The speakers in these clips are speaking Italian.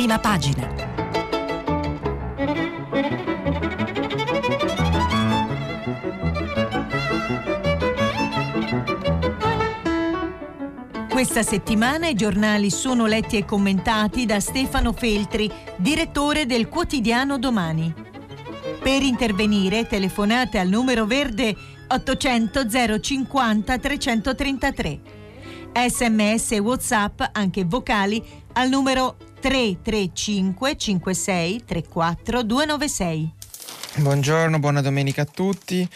prima pagina. Questa settimana i giornali sono letti e commentati da Stefano Feltri, direttore del quotidiano Domani. Per intervenire telefonate al numero verde 800 050 333. Sms e WhatsApp, anche vocali, al numero 335 56 34 296. Buongiorno, buona domenica a tutti.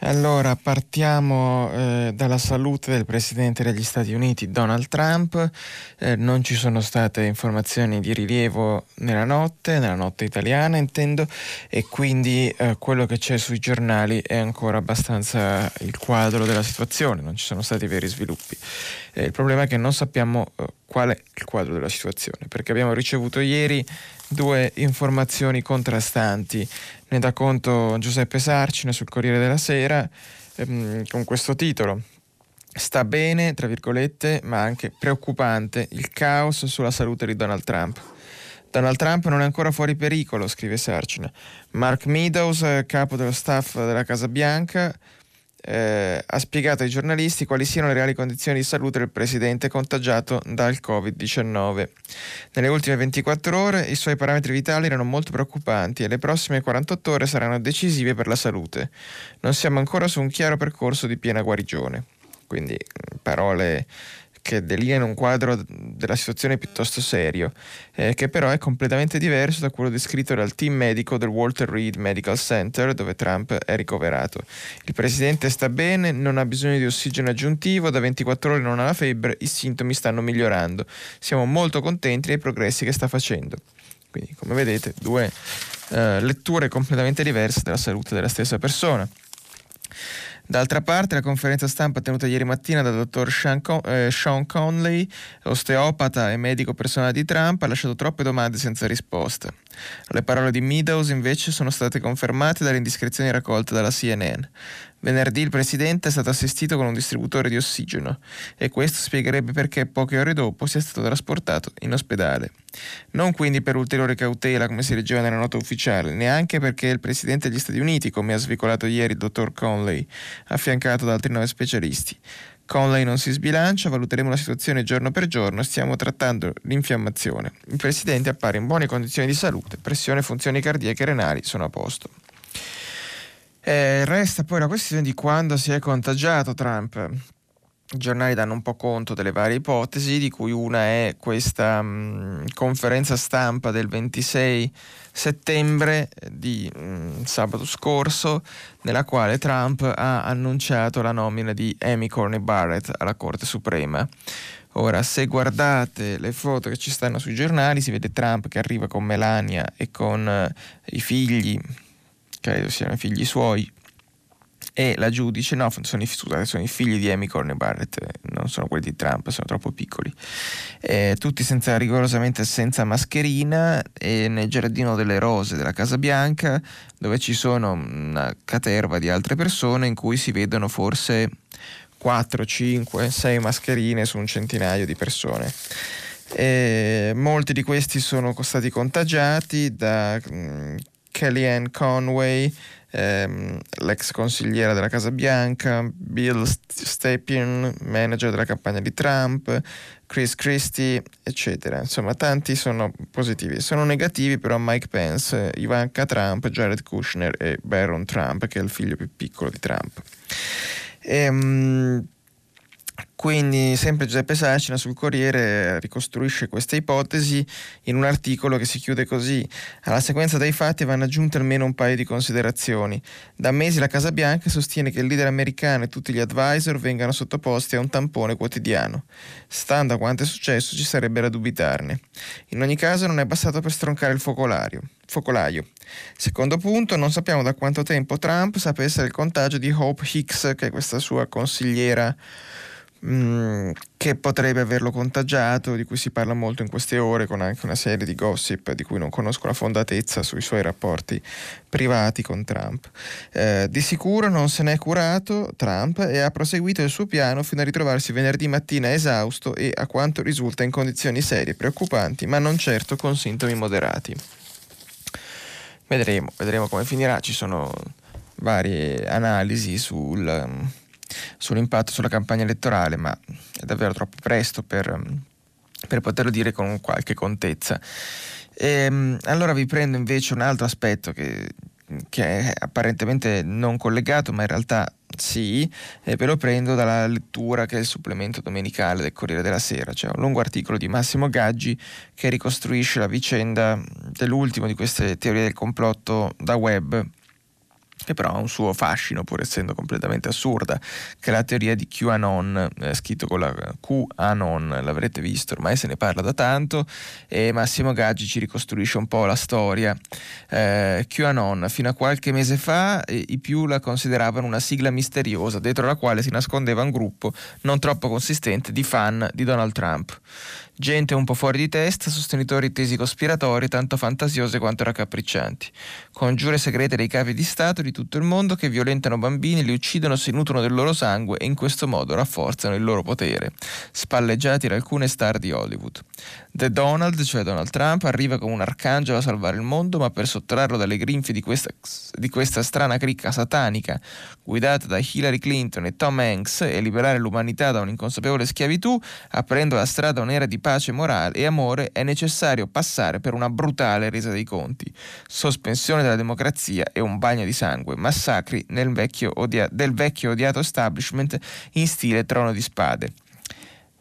Allora, partiamo eh, dalla salute del Presidente degli Stati Uniti Donald Trump. Eh, non ci sono state informazioni di rilievo nella notte, nella notte italiana intendo, e quindi eh, quello che c'è sui giornali è ancora abbastanza il quadro della situazione, non ci sono stati veri sviluppi. Eh, il problema è che non sappiamo eh, qual è il quadro della situazione, perché abbiamo ricevuto ieri due informazioni contrastanti. Ne dà conto Giuseppe Sarcina sul Corriere della Sera ehm, con questo titolo. Sta bene, tra virgolette, ma anche preoccupante il caos sulla salute di Donald Trump. Donald Trump non è ancora fuori pericolo, scrive Sarcina. Mark Meadows, capo dello staff della Casa Bianca, eh, ha spiegato ai giornalisti quali siano le reali condizioni di salute del presidente contagiato dal Covid-19. Nelle ultime 24 ore i suoi parametri vitali erano molto preoccupanti e le prossime 48 ore saranno decisive per la salute. Non siamo ancora su un chiaro percorso di piena guarigione. Quindi parole che delineano un quadro della situazione piuttosto serio, eh, che però è completamente diverso da quello descritto dal team medico del Walter Reed Medical Center dove Trump è ricoverato. Il presidente sta bene, non ha bisogno di ossigeno aggiuntivo, da 24 ore non ha la febbre, i sintomi stanno migliorando. Siamo molto contenti dei progressi che sta facendo. Quindi, come vedete, due eh, letture completamente diverse della salute della stessa persona. D'altra parte, la conferenza stampa tenuta ieri mattina dal dottor Sean, Con- eh, Sean Conley, osteopata e medico personale di Trump, ha lasciato troppe domande senza risposta. Le parole di Meadows invece sono state confermate dalle indiscrezioni raccolte dalla CNN. Venerdì il presidente è stato assistito con un distributore di ossigeno e questo spiegherebbe perché poche ore dopo sia stato trasportato in ospedale. Non quindi per ulteriore cautela come si leggeva nella nota ufficiale, neanche perché il presidente degli Stati Uniti, come ha svicolato ieri il dottor Conley, affiancato da altri nove specialisti. Conley non si sbilancia, valuteremo la situazione giorno per giorno, stiamo trattando l'infiammazione. Il presidente appare in buone condizioni di salute, pressione e funzioni cardiache e renali sono a posto. Eh, resta poi la questione di quando si è contagiato Trump. I giornali danno un po' conto delle varie ipotesi, di cui una è questa mh, mm, conferenza stampa del 26 settembre di mh, mm, sabato scorso, nella quale Trump ha annunciato la nomina di Amy Corney Barrett alla Corte Suprema. Ora, se guardate le foto che ci stanno sui giornali, si vede Trump che arriva con Melania e con uh, i figli credo siano figli suoi, e la giudice, no, sono scusate, sono i figli di Amy Corney Barrett, non sono quelli di Trump, sono troppo piccoli, eh, tutti senza, rigorosamente senza mascherina e nel giardino delle rose della Casa Bianca, dove ci sono una caterva di altre persone in cui si vedono forse 4, 5, 6 mascherine su un centinaio di persone. E molti di questi sono stati contagiati da mh, Kellyanne Conway, ehm, l'ex consigliera della Casa Bianca, Bill Stepien, manager della campagna di Trump, Chris Christie, eccetera. Insomma, tanti sono positivi. Sono negativi però Mike Pence, Ivanka Trump, Jared Kushner e Barron Trump, che è il figlio più piccolo di Trump. Ehm, quindi sempre Giuseppe Sacina sul Corriere ricostruisce questa ipotesi in un articolo che si chiude così. Alla sequenza dei fatti vanno aggiunte almeno un paio di considerazioni. Da mesi la Casa Bianca sostiene che il leader americano e tutti gli advisor vengano sottoposti a un tampone quotidiano. Stando a quanto è successo ci sarebbe da dubitarne. In ogni caso non è bastato per stroncare il focolaio. Focolaio. Secondo punto, non sappiamo da quanto tempo Trump sapesse del contagio di Hope Hicks, che è questa sua consigliera mh, che potrebbe averlo contagiato, di cui si parla molto in queste ore con anche una serie di gossip di cui non conosco la fondatezza sui suoi rapporti privati con Trump. Eh, di sicuro non se n'è curato Trump e ha proseguito il suo piano fino a ritrovarsi venerdì mattina esausto e a quanto risulta in condizioni serie, preoccupanti, ma non certo con sintomi moderati. Vedremo, vedremo come finirà, ci sono varie analisi sul sull'impatto sulla campagna elettorale, ma è davvero troppo presto per, per poterlo dire con qualche contezza. E, ehm, allora vi prendo invece un altro aspetto che, che è apparentemente non collegato, ma in realtà sì, e ve lo prendo dalla lettura che è il supplemento domenicale del Corriere della Sera. C'è un lungo articolo di Massimo Gaggi che ricostruisce la vicenda dell'ultimo di queste teorie del complotto da web che però ha un suo fascino pur essendo completamente assurda, che è la teoria di QAnon, eh, scritto con la QAnon, l'avrete visto, ormai se ne parla da tanto e Massimo Gaggi ci ricostruisce un po' la storia. Eh, QAnon, fino a qualche mese fa eh, i più la consideravano una sigla misteriosa dietro la quale si nascondeva un gruppo non troppo consistente di fan di Donald Trump. Gente un po' fuori di testa, sostenitori tesi cospiratori tanto fantasiose quanto raccapriccianti. Congiure segrete dei capi di Stato di tutto il mondo che violentano bambini, li uccidono, si nutrono del loro sangue e in questo modo rafforzano il loro potere. Spalleggiati da alcune star di Hollywood. The Donald, cioè Donald Trump, arriva come un arcangelo a salvare il mondo, ma per sottrarlo dalle grinfie di questa, di questa strana cricca satanica, guidata da Hillary Clinton e Tom Hanks, e liberare l'umanità da un'inconsapevole schiavitù, aprendo la strada a un'era di pace morale e amore, è necessario passare per una brutale resa dei conti, sospensione della democrazia e un bagno di sangue, massacri vecchio odia- del vecchio odiato establishment in stile trono di spade.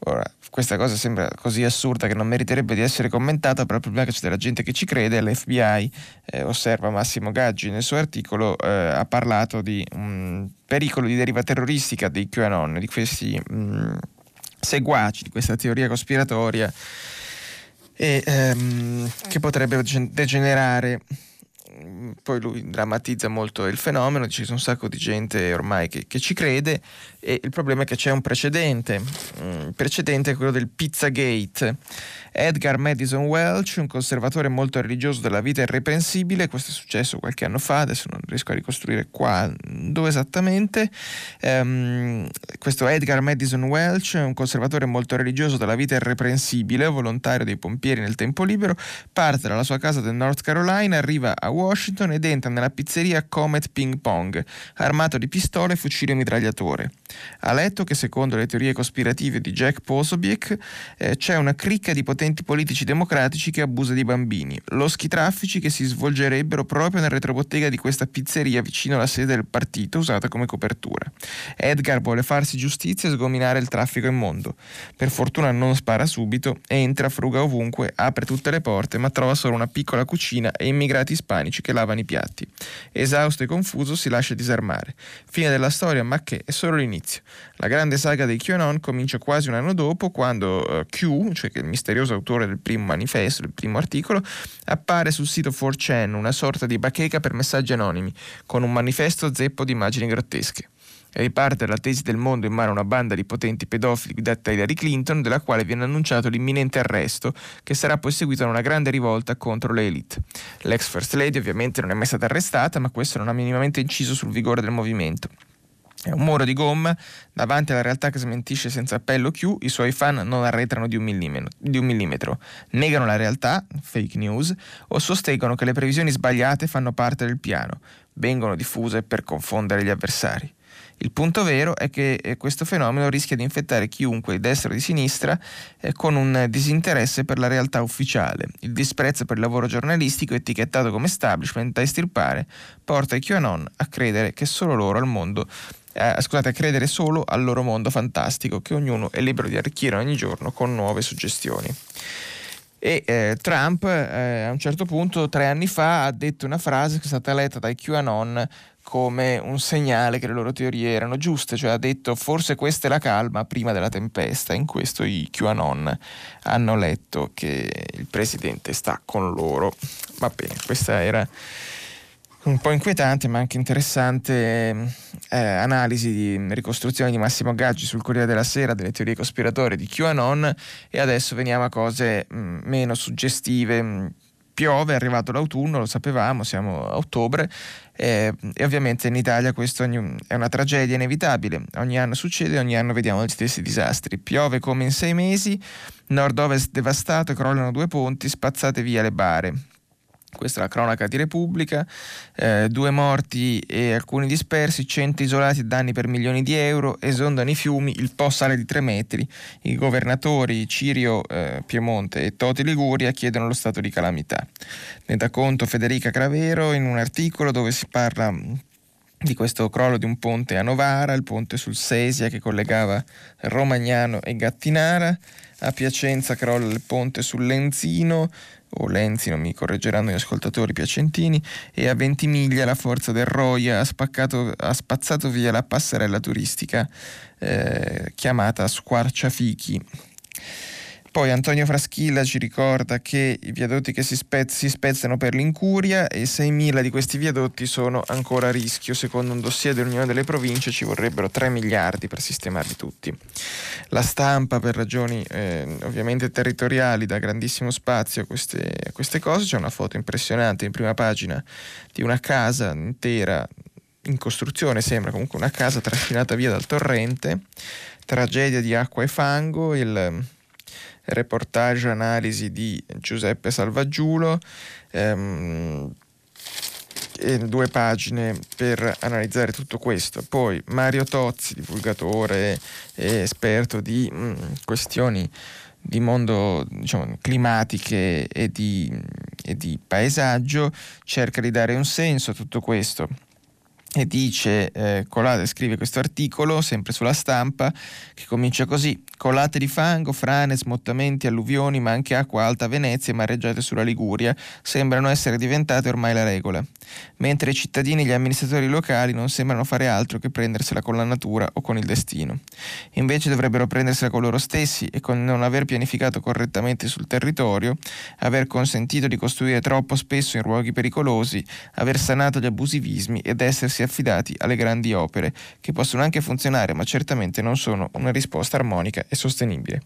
Ora, questa cosa sembra così assurda che non meriterebbe di essere commentata, però il problema è che c'è della gente che ci crede, l'FBI, eh, osserva Massimo Gaggi nel suo articolo, eh, ha parlato di un pericolo di deriva terroristica dei QAnon, di questi mh, mm, seguaci, di questa teoria cospiratoria e, ehm, che potrebbe degenerare poi lui drammatizza molto il fenomeno, ci sono un sacco di gente ormai che, che ci crede e il problema è che c'è un precedente, il mm, precedente è quello del Pizzagate. Edgar Madison Welch, un conservatore molto religioso della vita irreprensibile, questo è successo qualche anno fa, adesso non riesco a ricostruire quando esattamente, um, questo Edgar Madison Welch, un conservatore molto religioso della vita irreprensibile, volontario dei pompieri nel tempo libero, parte dalla sua casa del North Carolina, arriva a Washington ed entra nella pizzeria Comet Ping Pong, armato di pistole e fucile mitragliatore. Ha letto che secondo le teorie cospirative di Jack Posobiec eh, c'è una cricca di potenti politici democratici che abusa di bambini, loschi traffici che si svolgerebbero proprio nel retrobottega di questa pizzeria vicino alla sede del partito usata come copertura. Edgar vuole farsi giustizia e sgominare il traffico immondo. Per fortuna non spara subito, entra, fruga ovunque, apre tutte le porte, ma trova solo una piccola cucina e immigrati ispanici che lavano i piatti. Esausto e confuso si lascia disarmare. Fine della storia, ma che è solo l'inizio. La grande saga dei QAnon comincia quasi un anno dopo, quando uh, Q, cioè il misterioso autore del primo manifesto, del primo articolo, appare sul sito 4chan, una sorta di bacheca per messaggi anonimi, con un manifesto zeppo di immagini grottesche riparte la tesi del mondo in mano a una banda di potenti pedofili guidata da Hillary Clinton, della quale viene annunciato l'imminente arresto, che sarà poi seguito da una grande rivolta contro le elite. L'ex First Lady ovviamente non è mai stata arrestata, ma questo non ha minimamente inciso sul vigore del movimento. È un muro di gomma davanti alla realtà che smentisce senza appello Q, i suoi fan non arretrano di un, di un, millimetro, negano la realtà, fake news, o sostengono che le previsioni sbagliate fanno parte del piano, vengono diffuse per confondere gli avversari. Il punto vero è che eh, questo fenomeno rischia di infettare chiunque, di destra o di sinistra, eh, con un disinteresse per la realtà ufficiale. Il disprezzo per il lavoro giornalistico, etichettato come establishment da estirpare, porta i QAnon a credere che solo loro al mondo eh, scusate, a credere solo al loro mondo fantastico che ognuno è libero di arricchire ogni giorno con nuove suggestioni. E eh, Trump eh, a un certo punto, tre anni fa, ha detto una frase che è stata letta dai QAnon come un segnale che le loro teorie erano giuste, cioè ha detto forse questa è la calma prima della tempesta, in questo i QAnon hanno letto che il presidente sta con loro. Va bene, questa era un po' inquietante ma anche interessante eh, analisi di ricostruzione di Massimo Gaggi sul Corriere della Sera delle teorie cospiratorie di QAnon e adesso veniamo a cose mh, meno suggestive. Mh, piove, è arrivato l'autunno, lo sapevamo, siamo a ottobre eh, e ovviamente in Italia questo è una tragedia inevitabile. Ogni anno succede, ogni anno vediamo gli stessi disastri. Piove come in sei mesi, nord-ovest devastato, crollano due ponti, spazzate via le bare. Questa è la cronaca di Repubblica, eh, due morti e alcuni dispersi, cento isolati e danni per milioni di euro, esondano i fiumi, il Po sale di tre metri, i governatori Cirio eh, Piemonte e Toti Liguria chiedono lo stato di calamità. Ne dà conto Federica Cravero in un articolo dove si parla di questo crollo di un ponte a Novara, il ponte sul Sesia che collegava Romagnano e Gattinara, a Piacenza crolla il ponte sul Lenzino, o Lenzi, non mi correggeranno gli ascoltatori piacentini, e a Ventimiglia la forza del Roia ha, spaccato, ha spazzato via la passerella turistica eh, chiamata Squarciafichi. Poi Antonio Fraschilla ci ricorda che i viadotti che si, spez- si spezzano per l'incuria e 6.000 di questi viadotti sono ancora a rischio. Secondo un dossier dell'Unione delle Province ci vorrebbero 3 miliardi per sistemarli tutti. La stampa per ragioni eh, ovviamente territoriali dà grandissimo spazio a queste, a queste cose. C'è una foto impressionante in prima pagina di una casa intera in costruzione, sembra comunque una casa trascinata via dal torrente. Tragedia di acqua e fango. Il reportage analisi di Giuseppe Salvaggiulo, ehm, due pagine per analizzare tutto questo. Poi Mario Tozzi, divulgatore e esperto di mh, mm, questioni di mondo diciamo, climatiche e di, e di paesaggio, cerca di dare un senso a tutto questo e dice, eh, Colate scrive questo articolo, sempre sulla stampa, che comincia così, colate di fango, frane, smottamenti, alluvioni, ma anche acqua alta a Venezia e mareggiate sulla Liguria sembrano essere diventate ormai la regola, mentre i cittadini e gli amministratori locali non sembrano fare altro che prendersela con la natura o con il destino. Invece dovrebbero prendersela con loro stessi e con non aver pianificato correttamente sul territorio, aver consentito di costruire troppo spesso in luoghi pericolosi, aver sanato gli abusivismi ed essersi affidati alle grandi opere, che possono anche funzionare ma certamente non sono una risposta armonica e sostenibile.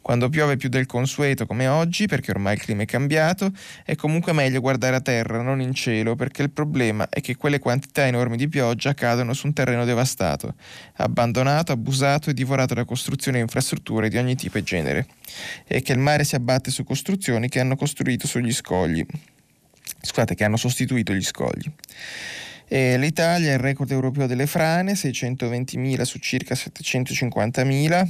Quando piove più del consueto come oggi, perché ormai il clima è cambiato, è comunque meglio guardare a terra, non in cielo, perché il problema è che quelle quantità enormi di pioggia cadono su un terreno devastato, abbandonato, abusato e divorato da costruzioni e infrastrutture di ogni tipo e genere, e che il mare si abbatte su costruzioni che hanno costruito sugli scogli. Scusate, che hanno sostituito gli scogli. E L'Italia è il record europeo delle frane, 620.000 su circa 750.000.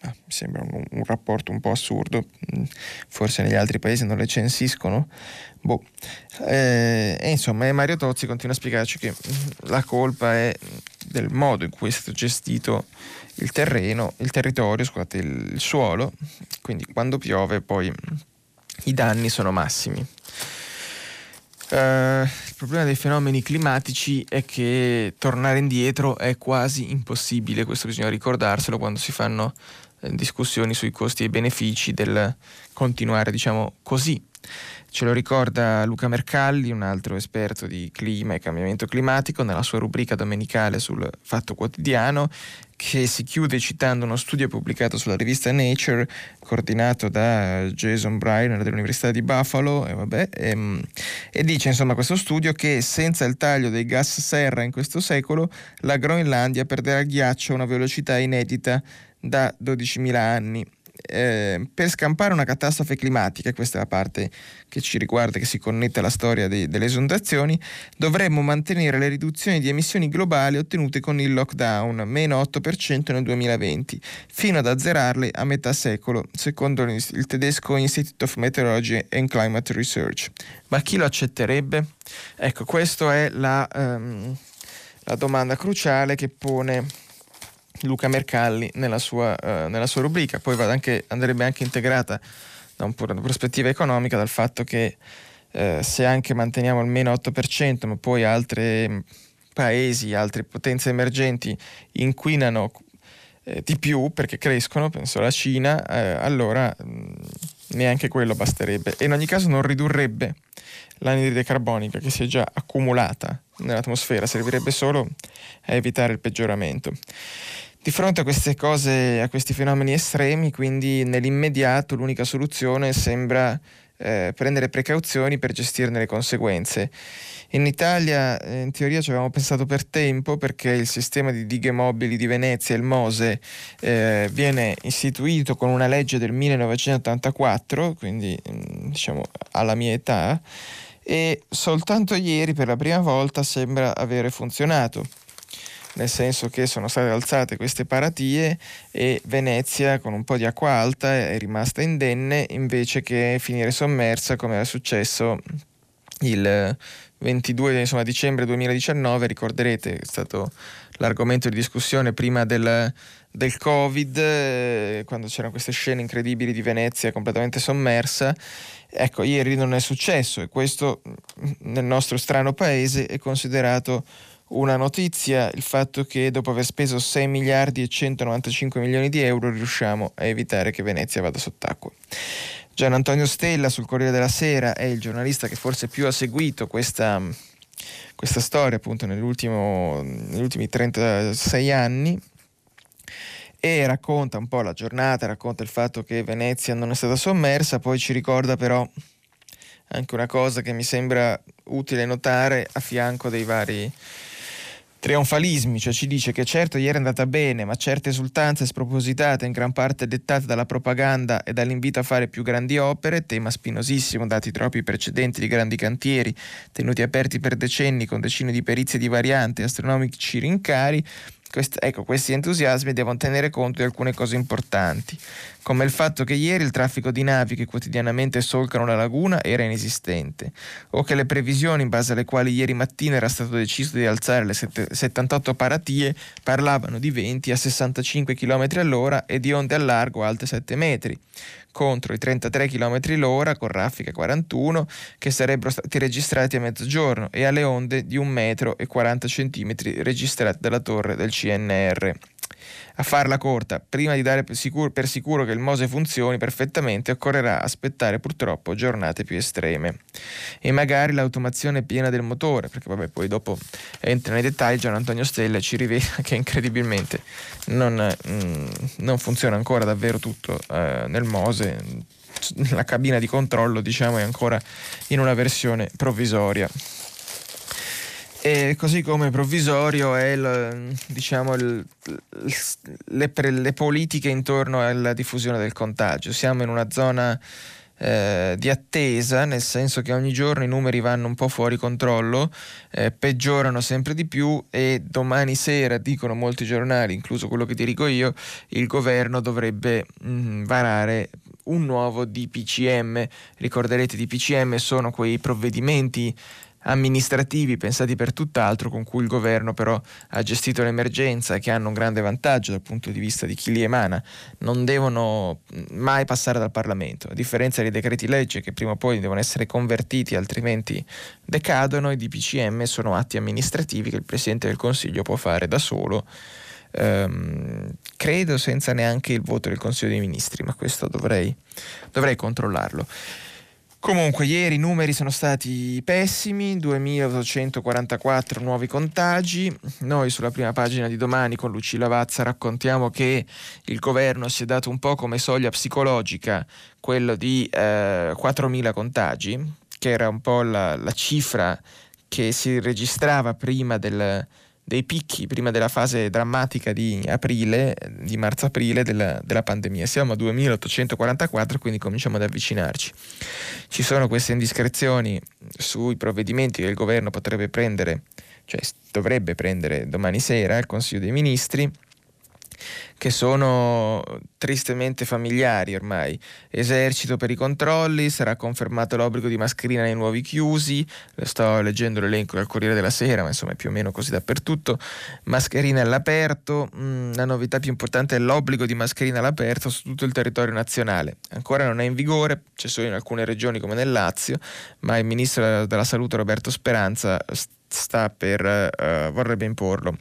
Ah, mi sembra un, un, rapporto un po' assurdo, mm, forse negli altri paesi non le censiscono. Boh. Eh, e insomma, Mario Tozzi continua a spiegarci che mm, la colpa è del modo in cui è stato gestito il terreno, il territorio, scusate, il, il suolo, quindi quando piove poi i danni sono massimi. Uh, problema dei fenomeni climatici è che tornare indietro è quasi impossibile, questo bisogna ricordarselo quando si fanno eh, discussioni sui costi e benefici del continuare diciamo così. Ce lo ricorda Luca Mercalli, un altro esperto di clima e cambiamento climatico, nella sua rubrica domenicale sul Fatto Quotidiano, che si chiude citando uno studio pubblicato sulla rivista Nature, coordinato da Jason Briner dell'Università di Buffalo, e, vabbè, e, ehm, e dice insomma questo studio che senza il taglio dei gas serra in questo secolo, la Groenlandia perderà ghiaccio a una velocità inedita da 12.000 anni eh, per scampare una catastrofe climatica, questa è la parte che ci riguarda, che si connette alla storia de- delle esondazioni, dovremmo mantenere le riduzioni di emissioni globali ottenute con il lockdown, meno 8% nel 2020, fino ad azzerarle a metà secolo, secondo il tedesco Institute of Meteorology and Climate Research. Ma chi lo accetterebbe? Ecco, questa è la, um, la domanda cruciale che pone Luca Mercalli nella sua, uh, nella sua rubrica. Poi anche, andrebbe anche integrata da un una prospettiva economica dal fatto che uh, se anche manteniamo almeno 8%, ma poi altri mm, paesi, altre potenze emergenti inquinano eh, di più perché crescono, penso alla Cina, eh, allora mh, mm, neanche quello basterebbe. E in ogni caso non ridurrebbe l'anidride carbonica che si è già accumulata nell'atmosfera, servirebbe solo a evitare il peggioramento. Di fronte a queste cose, a questi fenomeni estremi, quindi nell'immediato l'unica soluzione sembra eh, prendere precauzioni per gestirne le conseguenze. In Italia eh, in teoria ci avevamo pensato per tempo perché il sistema di dighe mobili di Venezia, il MOSE, eh, viene istituito con una legge del 1984, quindi mm, diciamo alla mia età, e soltanto ieri per la prima volta sembra avere funzionato nel senso che sono state alzate queste paratie e Venezia con un po' di acqua alta è rimasta indenne invece che finire sommersa come era successo il 22 insomma, dicembre 2019, ricorderete, è stato l'argomento di discussione prima del, del Covid, eh, quando c'erano queste scene incredibili di Venezia completamente sommersa. Ecco, ieri non è successo e questo nel nostro strano paese è considerato una notizia, il fatto che dopo aver speso 6 miliardi e 195 milioni di euro riusciamo a evitare che Venezia vada sott'acqua. Gian Antonio Stella sul Corriere della Sera è il giornalista che forse più ha seguito questa, questa storia appunto negli ultimi 36 anni e racconta un po' la giornata, racconta il fatto che Venezia non è stata sommersa, poi ci ricorda però anche una cosa che mi sembra utile notare a fianco dei vari trionfalismi, cioè ci dice che certo ieri è andata bene, ma certe esultanze spropositate in gran parte dettate dalla propaganda e dall'invito a fare più grandi opere, tema spinosissimo dati troppi precedenti di grandi cantieri tenuti aperti per decenni con decine di perizie di varianti e astronomici rincari, Quest- ecco, questi entusiasmi devono tenere conto di alcune cose importanti, come il fatto che ieri il traffico di navi che quotidianamente solcano la laguna era inesistente, o che le previsioni in base alle quali ieri mattina era stato deciso di alzare le set- 78 paratie parlavano di 20 a 65 km all'ora e di onde al largo alte 7 metri, contro i 33 km l'ora con raffica 41 che sarebbero stati registrati a mezzogiorno e alle onde di 1 metro e 40 cm registrate dalla torre del CNR. A farla corta, prima di dare per sicuro, per sicuro, che il Mose funzioni perfettamente, occorrerà aspettare purtroppo giornate più estreme. E magari l'automazione piena del motore, perché vabbè, poi dopo entra nei dettagli, Gian Antonio Stella ci rivela che incredibilmente non, mm, non funziona ancora davvero tutto eh, nel Mose. La cabina di controllo, diciamo, è ancora in una versione provvisoria. E così come provvisorio è il, diciamo, il, le, le, politiche intorno alla diffusione del contagio. Siamo in una zona eh, di attesa, nel senso che ogni giorno i numeri vanno un po' fuori controllo, eh, peggiorano sempre di più e domani sera, dicono molti giornali, incluso quello che dirigo io, il governo dovrebbe mh, mm, varare un nuovo DPCM. Ricorderete DPCM sono quei provvedimenti amministrativi pensati per tutt'altro con cui il governo però ha gestito l'emergenza che hanno un grande vantaggio dal punto di vista di chi li emana, non devono mai passare dal Parlamento, a differenza dei decreti legge che prima o poi devono essere convertiti altrimenti decadono, i DPCM sono atti amministrativi che il Presidente del Consiglio può fare da solo. Um, credo senza neanche il voto del Consiglio dei Ministri, ma questo dovrei, dovrei controllarlo. Comunque, ieri i numeri sono stati pessimi, 2844 nuovi contagi. Noi sulla prima pagina di domani con Lucilla Vazza raccontiamo che il governo si è dato un po' come soglia psicologica quello di eh, 4000 contagi, che era un po' la, la cifra che si registrava prima del, dei picchi prima della fase drammatica di aprile, di marzo-aprile della, della, pandemia. Siamo a 2844, quindi cominciamo ad avvicinarci. Ci sono queste indiscrezioni sui provvedimenti che il governo potrebbe prendere, cioè dovrebbe prendere domani sera al Consiglio dei Ministri che sono tristemente familiari ormai. Esercito per i controlli, sarà confermato l'obbligo di mascherina nei nuovi chiusi, sto leggendo l'elenco del Corriere della Sera, ma insomma è più o meno così dappertutto, mascherina all'aperto, mm, la novità più importante è l'obbligo di mascherina all'aperto su tutto il territorio nazionale. Ancora non è in vigore, c'è solo in alcune regioni come nel Lazio, ma il ministro della Salute Roberto Speranza sta per, uh, vorrebbe imporlo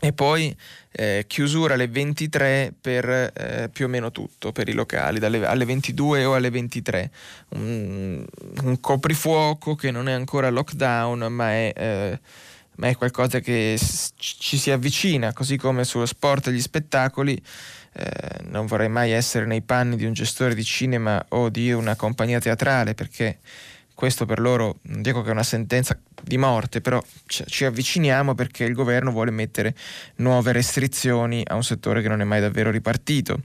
e poi eh, chiusura alle 23 per eh, più o meno tutto, per i locali, dalle, alle 22 o alle 23. Un, un, coprifuoco che non è ancora lockdown, ma è, eh, ma è qualcosa che ci si avvicina, così come sullo sport e gli spettacoli. Eh, non vorrei mai essere nei panni di un gestore di cinema o di una compagnia teatrale perché questo per loro non dico che è una sentenza di morte, però ci avviciniamo perché il governo vuole mettere nuove restrizioni a un settore che non è mai davvero ripartito.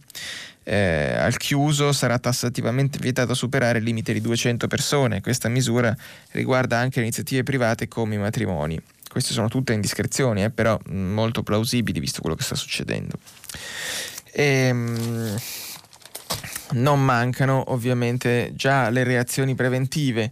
Eh, al chiuso sarà tassativamente vietato superare il limite di 200 persone. Questa misura riguarda anche iniziative private come i matrimoni. Queste sono tutte indiscrezioni, eh, però molto plausibili visto quello che sta succedendo. Ehm, non mancano ovviamente già le reazioni preventive.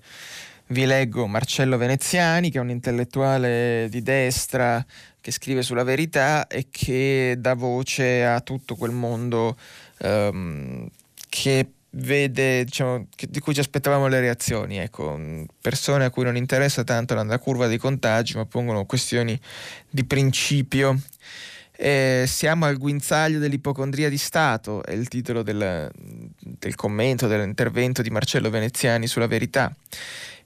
Vi leggo Marcello Veneziani, che è un intellettuale di destra che scrive sulla verità e che dà voce a tutto quel mondo um, che vede, diciamo, che, di cui ci aspettavamo le reazioni. Ecco, persone a cui non interessa tanto la curva dei contagi, ma pongono questioni di principio eh, siamo al guinzaglio dell'ipocondria di Stato, è il titolo del, del commento, dell'intervento di Marcello Veneziani sulla verità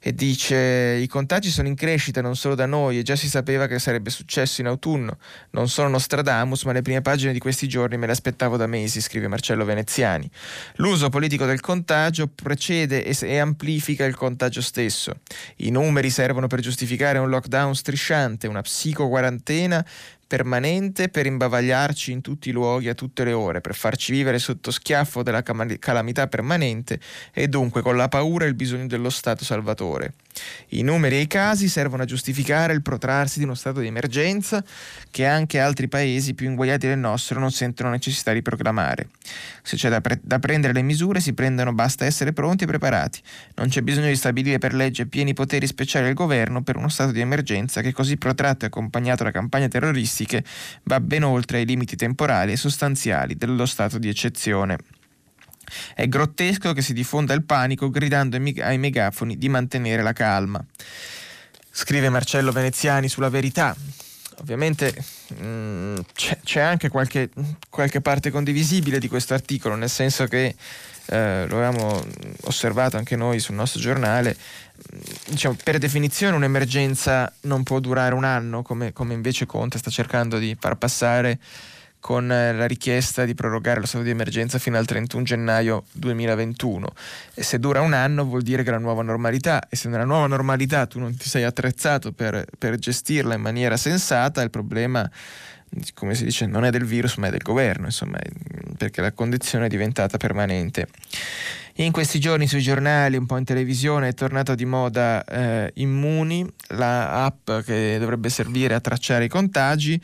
e dice i contagi sono in crescita non solo da noi e già si sapeva che sarebbe successo in autunno. Non sono Nostradamus, ma le prime pagine di questi giorni me le aspettavo da mesi, scrive Marcello Veneziani. L'uso politico del contagio precede e amplifica il contagio stesso. I numeri servono per giustificare un lockdown strisciante, una psico-quarantena permanente per imbavagliarci in tutti i luoghi a tutte le ore, per farci vivere sotto schiaffo della calamità permanente e dunque con la paura e il bisogno dello Stato salvatore. I numeri e i casi servono a giustificare il protrarsi di uno stato di emergenza che anche altri paesi più inguaiati del nostro non sentono necessità di proclamare. Se c'è da, pre- da prendere le misure si prendono, basta essere pronti e preparati. Non c'è bisogno di stabilire per legge pieni poteri speciali al governo per uno stato di emergenza che così protratto e accompagnato da campagne terroristiche va ben oltre i limiti temporali e sostanziali dello stato di eccezione. È grottesco che si diffonda il panico gridando ai megafoni di mantenere la calma. Scrive Marcello Veneziani sulla verità. Ovviamente mh, mm, c'è, c'è, anche qualche, qualche, parte condivisibile di questo articolo, nel senso che eh, lo abbiamo osservato anche noi sul nostro giornale, diciamo, per definizione un'emergenza non può durare un anno, come, come invece Conte sta cercando di far passare con eh, la richiesta di prorogare lo stato di emergenza fino al 31 gennaio 2021. E se dura un anno vuol dire che è la nuova normalità e se nella nuova normalità tu non ti sei attrezzato per, per gestirla in maniera sensata, il problema come si dice, non è del virus ma è del governo, insomma, perché la condizione è diventata permanente. In questi giorni sui giornali, un po' in televisione, è tornata di moda eh, Immuni, la app che dovrebbe servire a tracciare i contagi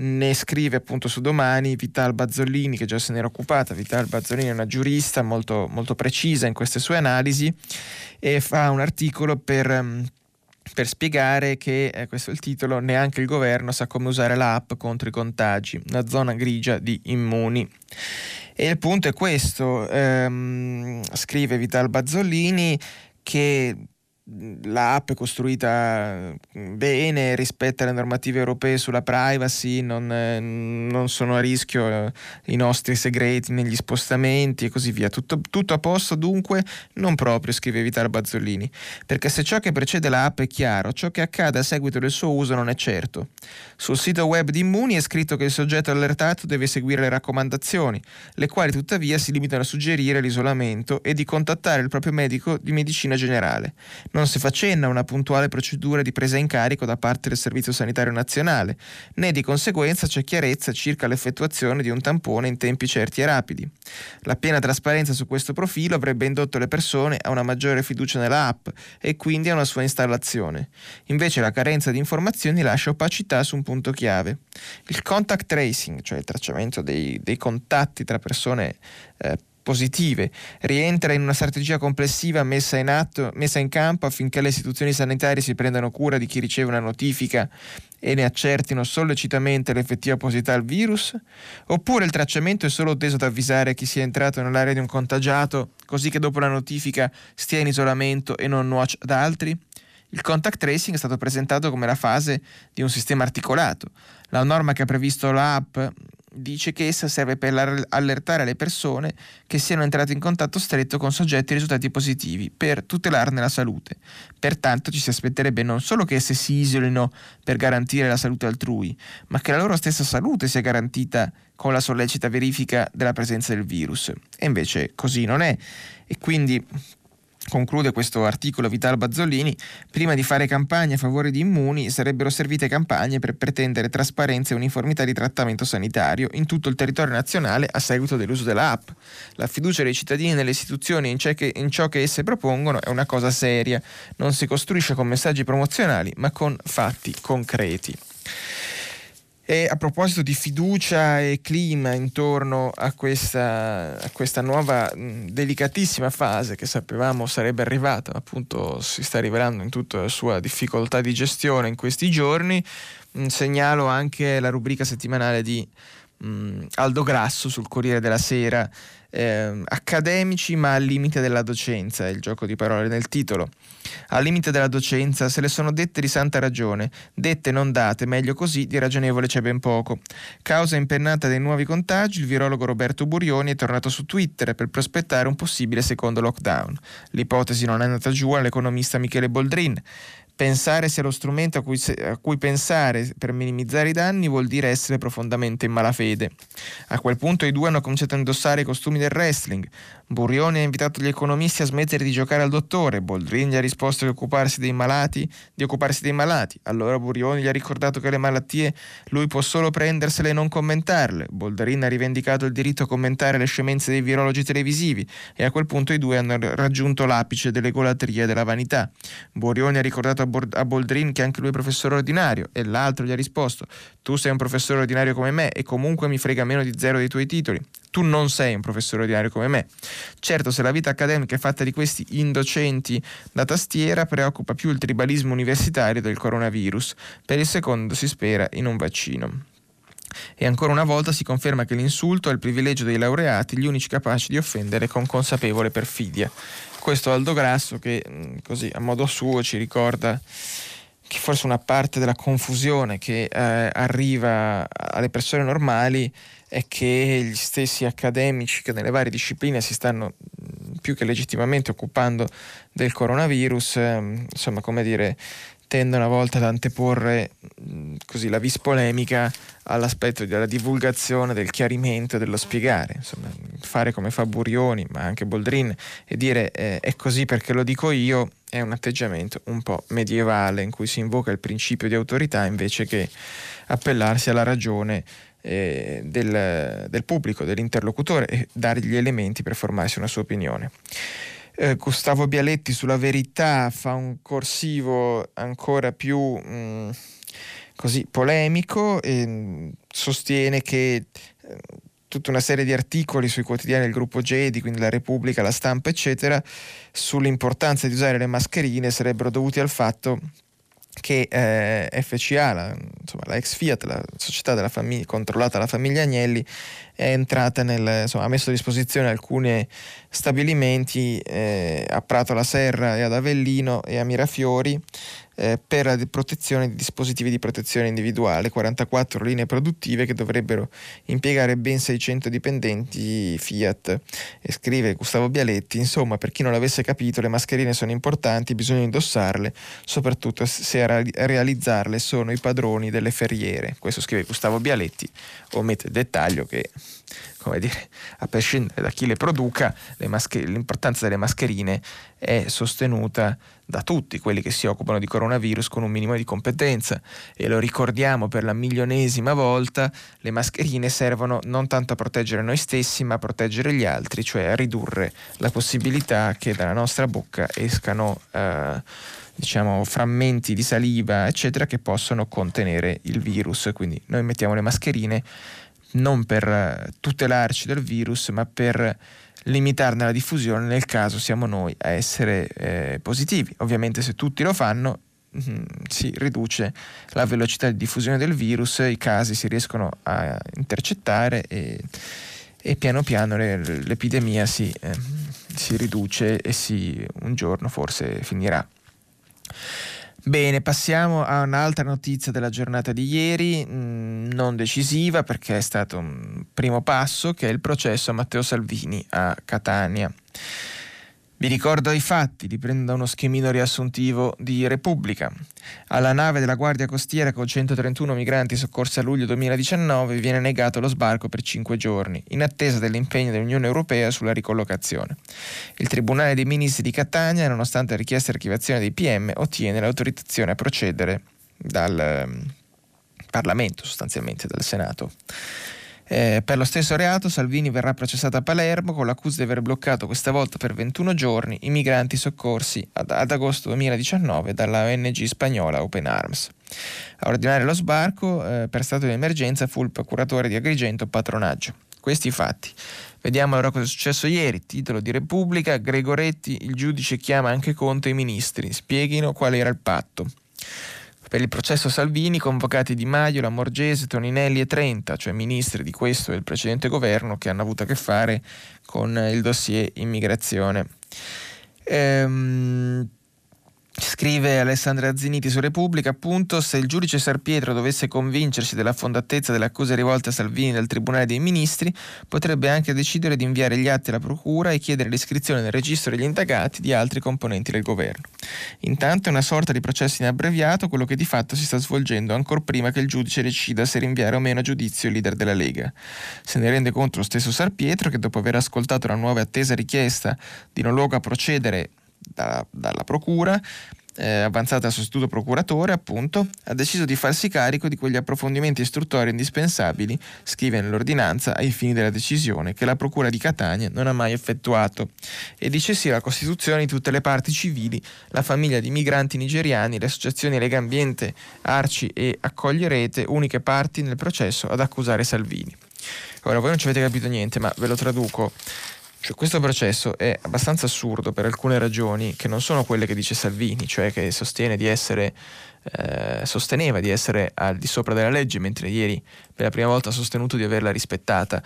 ne scrive appunto su domani Vital Bazzolini che già se n'era occupata. Vital Bazzolini è una giurista molto, molto precisa in queste sue analisi e fa un articolo per, mm, per spiegare che, eh, questo è il titolo, neanche il governo sa come usare l'app contro i contagi, una zona grigia di immuni. E il punto è questo, ehm, scrive Vital Bazzolini, che l'app è costruita mm, bene, rispetta le normative europee sulla privacy, non, eh, non, sono a rischio eh, i nostri segreti negli spostamenti e così via. Tutto, tutto, a posto dunque? Non proprio, scrive Vitale Bazzolini, perché se ciò che precede l'app è chiaro, ciò che accade a seguito del suo uso non è certo. Sul sito web di Immuni è scritto che il soggetto allertato deve seguire le raccomandazioni, le quali tuttavia si limitano a suggerire l'isolamento e di contattare il proprio medico di medicina generale non si fa cenno a una puntuale procedura di presa in carico da parte del Servizio Sanitario Nazionale, né di conseguenza c'è chiarezza circa l'effettuazione di un tampone in tempi certi e rapidi. La piena trasparenza su questo profilo avrebbe indotto le persone a una maggiore fiducia nella app e quindi a una sua installazione. Invece la carenza di informazioni lascia opacità su un punto chiave. Il contact tracing, cioè il tracciamento dei, dei contatti tra persone eh, positive, rientra in una strategia complessiva messa in, atto, messa in campo affinché le istituzioni sanitarie si prendano cura di chi riceve una notifica e ne accertino sollecitamente l'effettiva positività al virus? Oppure il tracciamento è solo teso ad avvisare chi sia entrato nell'area di un contagiato, così che dopo la notifica stia in isolamento e non nuoce ad altri? Il contact tracing è stato presentato come la fase di un sistema articolato. La norma che ha previsto l'app dice che essa serve per allertare le persone che siano entrate in contatto stretto con soggetti risultati positivi per tutelarne la salute. Pertanto ci si aspetterebbe non solo che esse si isolino per garantire la salute altrui, ma che la loro stessa salute sia garantita con la sollecita verifica della presenza del virus. E invece così non è. E quindi Conclude questo articolo Vitalo Bazzolini, prima di fare campagne a favore di immuni sarebbero servite campagne per pretendere trasparenza e uniformità di trattamento sanitario in tutto il territorio nazionale a seguito dell'uso della app. La fiducia dei cittadini nelle istituzioni in che, in ciò che esse propongono è una cosa seria, non si costruisce con messaggi promozionali ma con fatti concreti. E a proposito di fiducia e clima intorno a questa, a questa nuova mh, delicatissima fase che sapevamo sarebbe arrivata, appunto si sta rivelando in tutta la sua difficoltà di gestione in questi giorni, mh, segnalo anche la rubrica settimanale di mh, Aldo Grasso sul Corriere della Sera eh, accademici ma al limite della docenza, è il gioco di parole nel titolo. Al limite della docenza se le sono dette di santa ragione, dette non date, meglio così, di ragionevole c'è ben poco. Causa impennata dei nuovi contagi, il virologo Roberto Burioni è tornato su Twitter per prospettare un possibile secondo lockdown. L'ipotesi non è andata giù all'economista Michele Boldrin pensare sia lo strumento a cui, a cui, pensare per minimizzare i danni vuol dire essere profondamente in malafede. A quel punto i due hanno cominciato a indossare i costumi del wrestling. Burioni ha invitato gli economisti a smettere di giocare al dottore, Boldrin gli ha risposto di occuparsi dei malati, di occuparsi dei malati. Allora Burioni gli ha ricordato che le malattie lui può solo prendersele e non commentarle. Boldrin ha rivendicato il diritto a commentare le scemenze dei virologi televisivi e a quel punto i due hanno raggiunto l'apice dell'egolatria e della vanità. Burioni ha ricordato a a Boldrin che anche lui è professore ordinario e l'altro gli ha risposto tu sei un professore ordinario come me e comunque mi frega meno di zero dei tuoi titoli. Tu non sei un professore ordinario come me. Certo, se la vita accademica è fatta di questi indocenti da tastiera, preoccupa più il tribalismo universitario del coronavirus. Per il secondo si spera in un vaccino. E ancora una volta si conferma che l'insulto è il privilegio dei laureati, gli unici capaci di offendere con consapevole perfidia questo Aldo Grasso che mm, così a modo suo ci ricorda che forse una parte della confusione che eh, arriva alle persone normali è che gli stessi accademici che nelle varie discipline si stanno mm, più che legittimamente occupando del coronavirus, eh, insomma, come dire, tendono a volte ad anteporre mm, così, la vis polemica all'aspetto della divulgazione, del chiarimento, dello spiegare, insomma, fare come fa Burioni, ma anche Boldrin, e dire eh, è così perché lo dico io, è un atteggiamento un po' medievale in cui si invoca il principio di autorità invece che appellarsi alla ragione eh, del, del pubblico, dell'interlocutore e dargli gli elementi per formarsi una sua opinione. Eh, Gustavo Bialetti sulla verità fa un corsivo ancora più mh, mm, così polemico e mh, mm, sostiene che eh, tutta una serie di articoli sui quotidiani del gruppo GEDI, quindi la Repubblica, la stampa, eccetera, sull'importanza di usare le mascherine sarebbero dovuti al fatto che eh, FCA, la, insomma, la ex Fiat, la società famiglia, controllata dalla famiglia Agnelli, è entrata nel, insomma, ha messo a disposizione alcuni stabilimenti eh, a Prato la Serra e ad Avellino e a Mirafiori eh, per la protezione di dispositivi di protezione individuale, 44 linee produttive che dovrebbero impiegare ben 600 dipendenti Fiat. E scrive Gustavo Bialetti, insomma, per chi non l'avesse capito, le mascherine sono importanti, bisogna indossarle, soprattutto se a realizzarle sono i padroni delle ferriere. Questo scrive Gustavo Bialetti, omette il dettaglio che come dire, a prescindere da chi le produca, le mascher- l'importanza delle mascherine è sostenuta da tutti quelli che si occupano di coronavirus con un minimo di competenza. E lo ricordiamo per la milionesima volta, le mascherine servono non tanto a proteggere noi stessi ma a proteggere gli altri, cioè a ridurre la possibilità che dalla nostra bocca escano eh, diciamo frammenti di saliva eccetera che possono contenere il virus, quindi noi mettiamo le mascherine non per eh, tutelarci dal virus, ma per limitarne la diffusione nel caso siamo noi a essere eh, positivi. Ovviamente se tutti lo fanno mm, si riduce la velocità di diffusione del virus, i casi si riescono a intercettare e, e piano piano le, l'epidemia si, eh, si riduce e si, un giorno forse finirà. Bene, passiamo a un'altra notizia della giornata di ieri, mm, non decisiva perché è stato un primo passo, che è il processo a Matteo Salvini a Catania. Vi ricordo i fatti, li prendo da uno schemino riassuntivo di Repubblica. Alla nave della Guardia Costiera con 131 migranti soccorsi a luglio 2019 viene negato lo sbarco per 5 giorni, in attesa dell'impegno dell'Unione Europea sulla ricollocazione. Il Tribunale dei Ministri di Catania, nonostante la richiesta di archiviazione dei PM, ottiene l'autorizzazione a procedere dal ehm, Parlamento, sostanzialmente dal Senato. Eh, per lo stesso reato Salvini verrà processato a Palermo con l'accusa di aver bloccato questa volta per 21 giorni i migranti soccorsi ad, ad agosto 2019 dalla ONG spagnola Open Arms. A ordinare lo sbarco eh, per stato di emergenza fu il procuratore di Agrigento Patronaggio. Questi fatti. Vediamo allora cosa è successo ieri. Titolo di Repubblica, Gregoretti, il giudice chiama anche Conte e i ministri. Spieghino qual era il patto. Per il processo Salvini convocati Di Maio, Lamorgese, Toninelli e Trenta, cioè ministri di questo e del precedente governo che hanno avuto a che fare con il dossier immigrazione. Ehm, Scrive Alessandra Ziniti su Repubblica, appunto, se il giudice Sarpietro dovesse convincersi della fondatezza delle accuse rivolte a Salvini dal Tribunale dei Ministri, potrebbe anche decidere di inviare gli atti alla Procura e chiedere l'iscrizione nel registro degli indagati di altri componenti del governo. Intanto è una sorta di processo in abbreviato, quello che di fatto si sta svolgendo ancora prima che il giudice decida se rinviare o meno a giudizio il leader della Lega. Se ne rende conto lo stesso Sarpietro che dopo aver ascoltato la nuova attesa richiesta di non luogo a procedere da, dalla Procura, eh, avanzata al sostituto procuratore, appunto, ha deciso di farsi carico di quegli approfondimenti istruttori indispensabili, scrive nell'ordinanza, ai fini della decisione che la Procura di Catania non ha mai effettuato. E dice sì alla Costituzione di tutte le parti civili, la famiglia di migranti nigeriani, le associazioni Lega Ambiente, Arci e Accoglierete, uniche parti nel processo ad accusare Salvini. Ora, voi non ci avete capito niente, ma ve lo traduco. Cioè, questo processo è abbastanza assurdo per alcune ragioni che non sono quelle che dice Salvini, cioè che sostiene di essere, eh, sosteneva di essere al di sopra della legge, mentre ieri per la prima volta ha sostenuto di averla rispettata.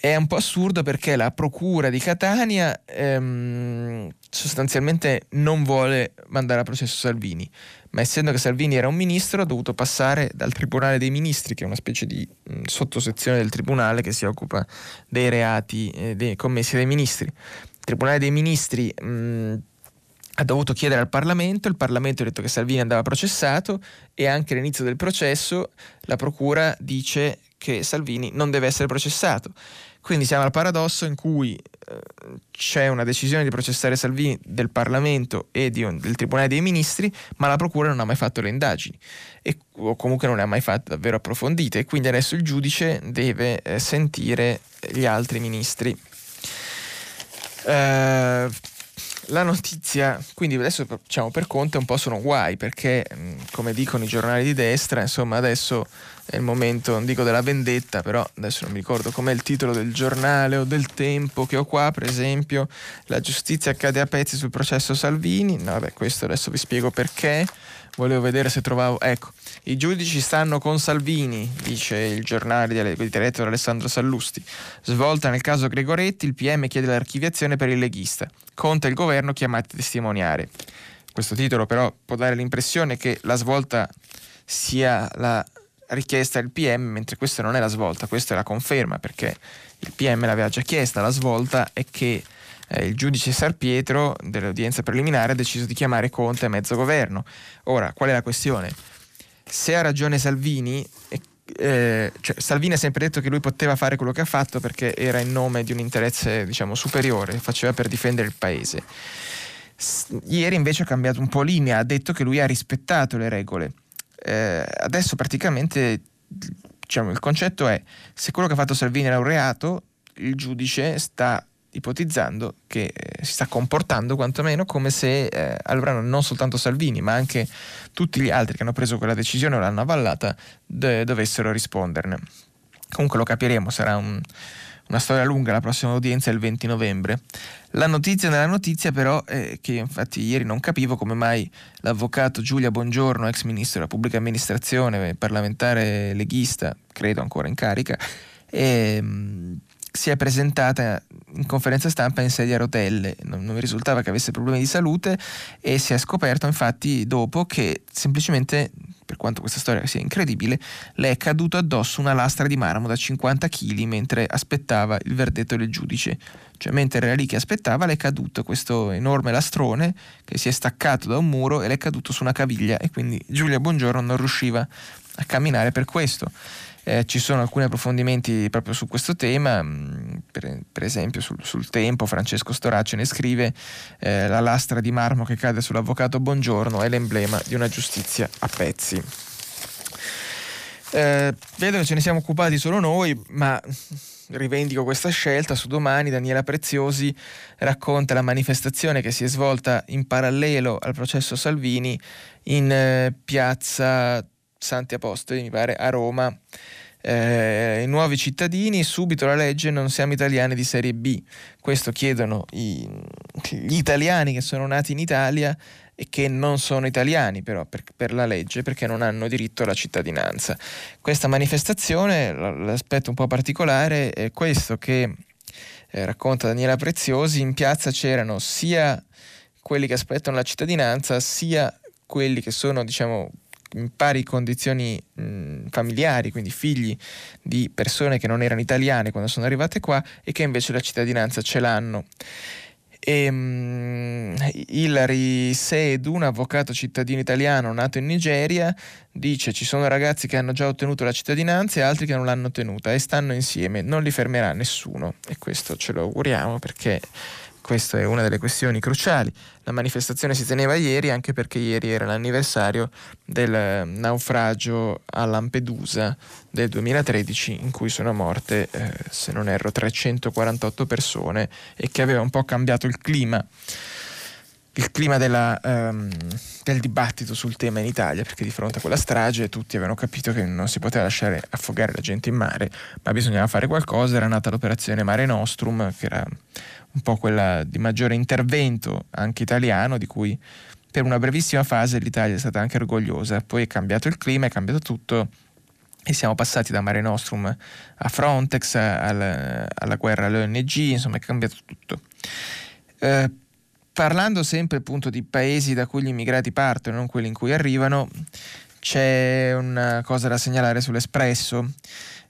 È un po' assurdo perché la procura di Catania ehm, sostanzialmente non vuole mandare a processo Salvini, ma essendo che Salvini era un ministro ha dovuto passare dal Tribunale dei Ministri, che è una specie di mh, sottosezione del Tribunale che si occupa dei reati eh, dei, commessi dai ministri. Il Tribunale dei Ministri mh, ha dovuto chiedere al Parlamento, il Parlamento ha detto che Salvini andava processato e anche all'inizio del processo la Procura dice che Salvini non deve essere processato. Quindi siamo al paradosso in cui eh, c'è una decisione di processare Salvini del Parlamento e di, del Tribunale dei Ministri, ma la Procura non ha mai fatto le indagini e, o comunque non le ha mai fatte davvero approfondite e quindi adesso il giudice deve eh, sentire gli altri ministri. Uh, la notizia, quindi adesso diciamo per Conte un po' sono guai perché come dicono i giornali di destra, insomma adesso è il momento, non dico della vendetta, però adesso non mi ricordo com'è il titolo del giornale o del tempo che ho qua, per esempio, la giustizia cade a pezzi sul processo Salvini, no, vabbè, questo adesso vi spiego perché, volevo vedere se trovavo, ecco, i giudici stanno con Salvini, dice il giornale diretto da Alessandro Sallusti, svolta nel caso Gregoretti, il PM chiede l'archiviazione per il leghista, conta il governo chiamati a testimoniare. Questo titolo però può dare l'impressione che la svolta sia la richiesta il PM, mentre questa non è la svolta, questa è la conferma, perché il PM l'aveva già chiesta, la svolta è che eh, il giudice Sarpietro dell'udienza preliminare ha deciso di chiamare Conte a mezzo governo. Ora, qual è la questione? Se ha ragione Salvini, eh, cioè, Salvini ha sempre detto che lui poteva fare quello che ha fatto perché era in nome di un interesse diciamo, superiore, faceva per difendere il paese. S- ieri invece ha cambiato un po' linea, ha detto che lui ha rispettato le regole eh, adesso praticamente diciamo, il concetto è se quello che ha fatto Salvini era un reato, il giudice sta ipotizzando che eh, si sta comportando quantomeno come se eh, allora non soltanto Salvini ma anche tutti gli altri che hanno preso quella decisione o l'hanno avvallata de- dovessero risponderne. Comunque lo capiremo, sarà un, una storia lunga, la prossima udienza è il 20 novembre. La notizia nella notizia però è che infatti ieri non capivo come mai l'avvocato Giulia Bongiorno, ex ministro della pubblica amministrazione, parlamentare leghista, credo ancora in carica, e, ehm, si è presentata in conferenza stampa in sedia a rotelle, non, non risultava che avesse problemi di salute e si è scoperto infatti dopo che semplicemente per quanto questa storia sia incredibile, le è caduto addosso una lastra di marmo da 50 kg mentre aspettava il verdetto del giudice. Cioè, mentre era lì che aspettava, le è caduto questo enorme lastrone che si è staccato da un muro e le è caduto su una caviglia e quindi Giulia Buongiorno non riusciva a camminare per questo. Eh, ci sono alcuni approfondimenti proprio su questo tema, mm, per, per esempio sul, sul, tempo Francesco Storacci ne scrive eh, la lastra di marmo che cade sull'avvocato Buongiorno è l'emblema di una giustizia a pezzi. Eh, vedo che ce ne siamo occupati solo noi, ma rivendico questa scelta. Su domani Daniela Preziosi racconta la manifestazione che si è svolta in parallelo al processo Salvini in eh, piazza Santi Apostoli, mi pare, a Roma. Eh, I nuovi cittadini, subito la legge, non siamo italiani di serie B. Questo chiedono i, gli italiani che sono nati in Italia e che non sono italiani però per, per, la legge perché non hanno diritto alla cittadinanza. Questa manifestazione, l'aspetto un po' particolare è questo che eh, racconta Daniela Preziosi, in piazza c'erano sia quelli che aspettano la cittadinanza sia quelli che sono diciamo in pari condizioni mh, familiari, quindi figli di persone che non erano italiane quando sono arrivate qua e che invece la cittadinanza ce l'hanno. E, um, Hilary Sedu, un avvocato cittadino italiano nato in Nigeria, dice ci sono ragazzi che hanno già ottenuto la cittadinanza e altri che non l'hanno ottenuta e stanno insieme, non li fermerà nessuno e questo ce lo auguriamo perché questa è una delle questioni cruciali. La manifestazione si teneva ieri anche perché ieri era l'anniversario del naufragio a Lampedusa del 2013 in cui sono morte, eh, se non erro, 348 persone e che aveva un po' cambiato il clima il clima della, um, del dibattito sul tema in Italia, perché di fronte a quella strage tutti avevano capito che non si poteva lasciare affogare la gente in mare, ma bisognava fare qualcosa, era nata l'operazione Mare Nostrum, che era un po' quella di maggiore intervento anche italiano, di cui per una brevissima fase l'Italia è stata anche orgogliosa, poi è cambiato il clima, è cambiato tutto e siamo passati da Mare Nostrum a Frontex, al, alla guerra alle ONG, insomma è cambiato tutto. Eh, parlando sempre appunto di paesi da cui gli immigrati partono, non quelli in cui arrivano, c'è una cosa da segnalare sull'Espresso.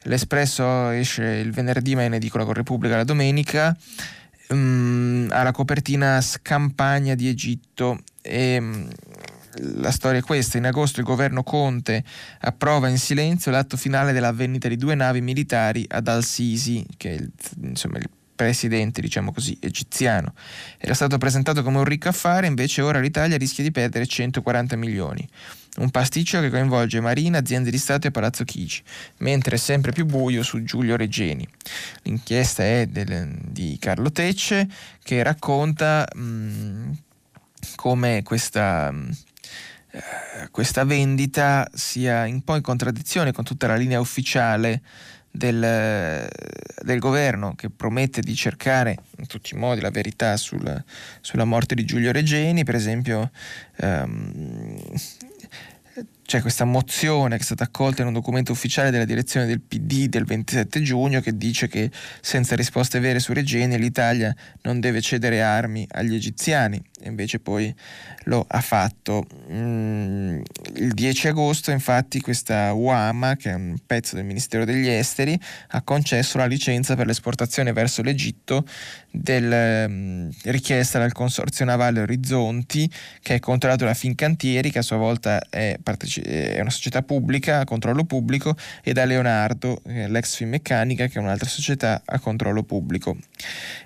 L'Espresso esce il venerdì ma è in edicola con Repubblica la domenica um, ha la copertina Scampagna di Egitto e um, la storia è questa, in agosto il governo Conte approva in silenzio l'atto finale della di due navi militari ad Al-Sisi, che è il, insomma, il presidente, diciamo così, egiziano. Era stato presentato come un ricco affare, invece ora l'Italia rischia di perdere 140 milioni. Un pasticcio che coinvolge Marina, aziende di Stato e Palazzo Chigi, mentre è sempre più buio su Giulio Regeni. L'inchiesta è del, di Carlo Tecce che racconta mh, mm, come questa, mh, eh, questa vendita sia un po' in contraddizione con tutta la linea ufficiale del, del, governo che promette di cercare in tutti i modi la verità sul, sulla morte di Giulio Regeni, per esempio um, c'è questa mozione che è stata accolta in un documento ufficiale della direzione del PD del 27 giugno che dice che senza risposte vere su Regeni l'Italia non deve cedere armi agli egiziani e invece poi lo ha fatto. Mm, il 10 agosto infatti questa UAMA, che è un pezzo del Ministero degli Esteri, ha concesso la licenza per l'esportazione verso l'Egitto del, mm, richiesta dal Consorzio Navale Orizzonti che è controllato da Fincantieri che a sua volta è, è una società pubblica a controllo pubblico e da Leonardo, l'ex Finmeccanica che è un'altra società a controllo pubblico.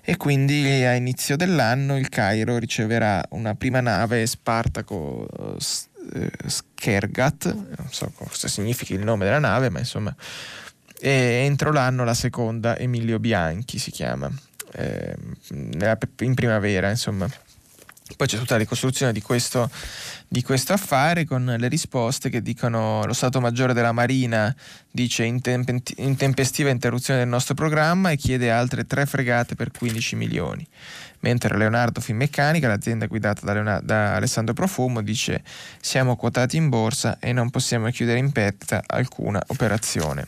E quindi a inizio dell'anno il Cairo riceverà una prima nave Spartaco eh, Skergat, non so cosa significhi il nome della nave, ma insomma, e entro l'anno la seconda Emilio Bianchi si chiama, eh, in primavera, insomma. Poi c'è tutta la ricostruzione di questo, di questo, affare con le risposte che dicono lo Stato Maggiore della Marina dice intempestiva interruzione del nostro programma e chiede altre tre fregate per 15 milioni mentre Leonardo Finmeccanica, l'azienda guidata da, Leonardo, da, Alessandro Profumo, dice siamo quotati in borsa e non possiamo chiudere in perdita alcuna operazione.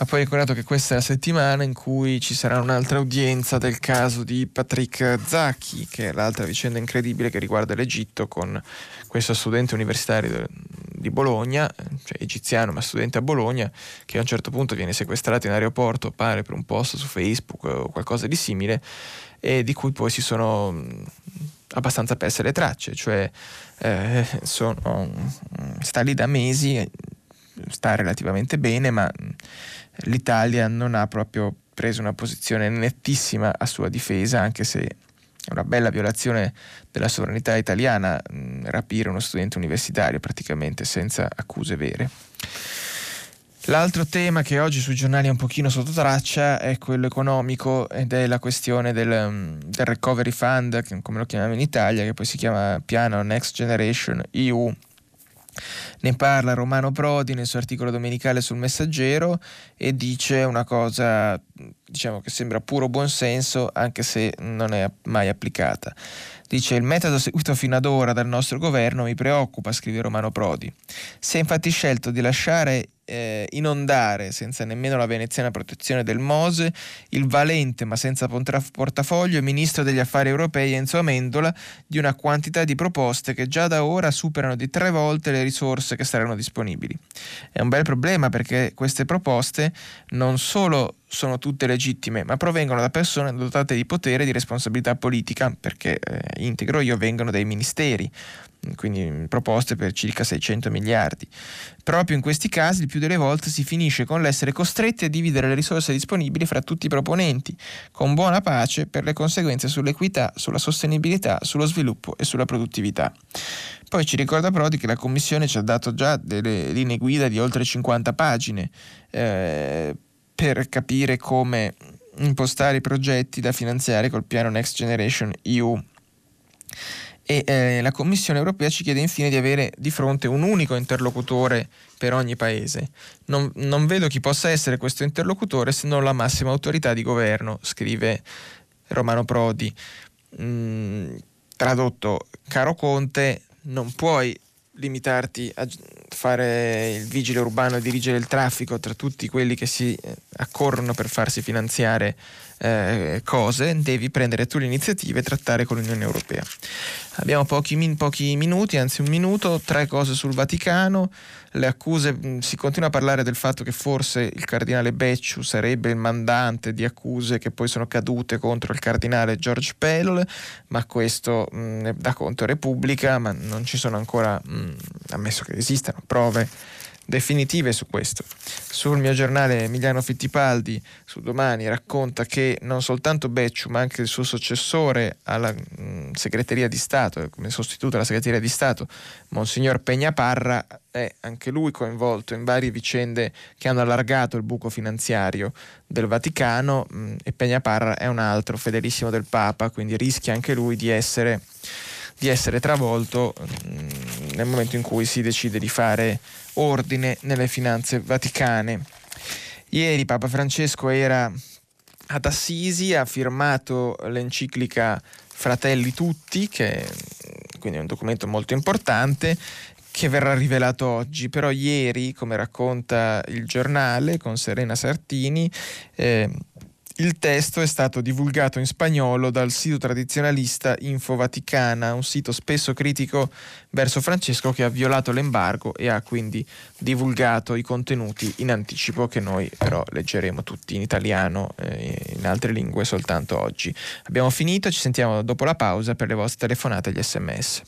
Ha poi ricordato che questa è la settimana in cui ci sarà un'altra udienza del caso di Patrick Zacchi, che è l'altra vicenda incredibile che riguarda l'Egitto con questo studente universitario di Bologna, cioè egiziano ma studente a Bologna, che a un certo punto viene sequestrato in aeroporto, pare per un post su Facebook o qualcosa di simile, e di cui poi si sono abbastanza perse le tracce, cioè eh, sono, sta lì da mesi, sta relativamente bene, ma l'Italia non ha proprio preso una posizione nettissima a sua difesa, anche se è una bella violazione della sovranità italiana mh, rapire uno studente universitario praticamente senza accuse vere. L'altro tema che oggi sui giornali è un pochino sotto traccia è quello economico ed è la questione del, del Recovery Fund, come lo chiamiamo in Italia, che poi si chiama Piano Next Generation EU ne parla Romano Prodi nel suo articolo domenicale sul Messaggero e dice una cosa diciamo, che sembra puro buonsenso anche se non è mai applicata. Dice il metodo seguito fino ad ora dal nostro governo mi preoccupa, scrive Romano Prodi. Si è infatti scelto di lasciare eh, inondare, senza nemmeno la veneziana protezione del Mose, il valente ma senza portafoglio ministro degli affari europei Enzo Amendola di una quantità di proposte che già da ora superano di tre volte le risorse che saranno disponibili. È un bel problema perché queste proposte non solo sono tutte legittime, ma provengono da persone dotate di potere e di responsabilità politica, perché eh, integro io vengono dai ministeri, quindi proposte per circa 600 miliardi. Proprio in questi casi il più delle volte si finisce con l'essere costretti a dividere le risorse disponibili fra tutti i proponenti, con buona pace per le conseguenze sull'equità, sulla sostenibilità, sullo sviluppo e sulla produttività. Poi ci ricorda Prodi che la Commissione ci ha dato già delle linee guida di oltre 50 pagine eh, per capire come impostare i progetti da finanziare col piano Next Generation EU. E eh, la Commissione europea ci chiede infine di avere di fronte un unico interlocutore per ogni paese. Non, non vedo chi possa essere questo interlocutore se non la massima autorità di governo, scrive Romano Prodi. Mm, tradotto, caro Conte, non puoi limitarti a fare il vigile urbano e dirigere il traffico tra tutti quelli che si eh, accorrono per farsi finanziare eh, cose, devi prendere tu l'iniziativa e trattare con l'Unione Europea. Abbiamo pochi, min- pochi, minuti, anzi un minuto, tre cose sul Vaticano, le accuse, si continua a parlare del fatto che forse il cardinale Becciu sarebbe il mandante di accuse che poi sono cadute contro il cardinale George Pell, ma questo mh, dà conto Repubblica, ma non ci sono ancora, mh, mm, ammesso che esistano, prove definitive su questo. Sul mio giornale Emiliano Fittipaldi su domani racconta che non soltanto Becciu ma anche il suo successore alla mh, mm, segreteria di Stato, come sostituto alla segreteria di Stato, Monsignor Pegnaparra, è anche lui coinvolto in varie vicende che hanno allargato il buco finanziario del Vaticano mh, mm, e Pegnaparra è un altro fedelissimo del Papa, quindi rischia anche lui di essere, di essere travolto mh, mm, nel momento in cui si decide di fare ordine nelle finanze vaticane. Ieri Papa Francesco era ad Assisi, ha firmato l'enciclica Fratelli Tutti, che quindi è un documento molto importante che verrà rivelato oggi, però ieri, come racconta il giornale con Serena Sartini, eh, il testo è stato divulgato in spagnolo dal sito tradizionalista Info Vaticana, un sito spesso critico verso Francesco che ha violato l'embargo e ha quindi divulgato i contenuti in anticipo che noi però leggeremo tutti in italiano e in altre lingue soltanto oggi. Abbiamo finito, ci sentiamo dopo la pausa per le vostre telefonate e gli sms.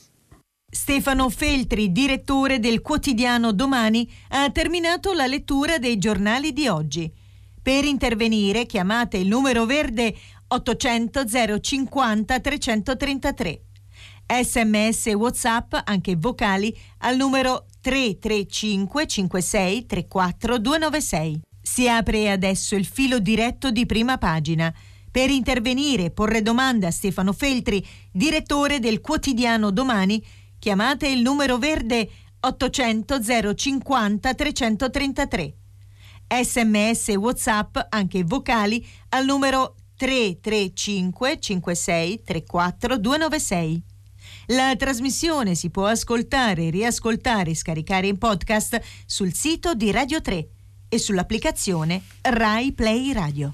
Stefano Feltri, direttore del quotidiano Domani, ha terminato la lettura dei giornali di oggi. Per intervenire chiamate il numero verde 800 050 333. Sms e WhatsApp, anche vocali, al numero 335 56 34 296. Si apre adesso il filo diretto di prima pagina. Per intervenire e porre domande a Stefano Feltri, direttore del quotidiano Domani, chiamate il numero verde 800 050 333 sms e whatsapp anche vocali al numero 335 56 34 296. La trasmissione si può ascoltare, riascoltare e scaricare in podcast sul sito di Radio 3 e sull'applicazione Rai Play Radio.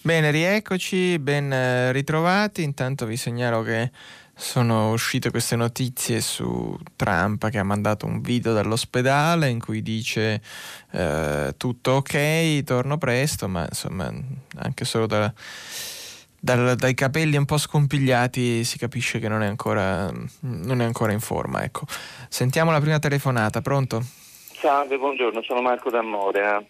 Bene, rieccoci, ben eh, ritrovati. Intanto vi segnalo che sono uscite queste notizie su Trump che ha mandato un video dall'ospedale in cui dice eh, tutto ok, torno presto, ma insomma anche solo da, dal, dai capelli un po' scompigliati si capisce che non è ancora, non è ancora in forma. Ecco. Sentiamo la prima telefonata, pronto? Salve, buongiorno, sono Marco D'Amore.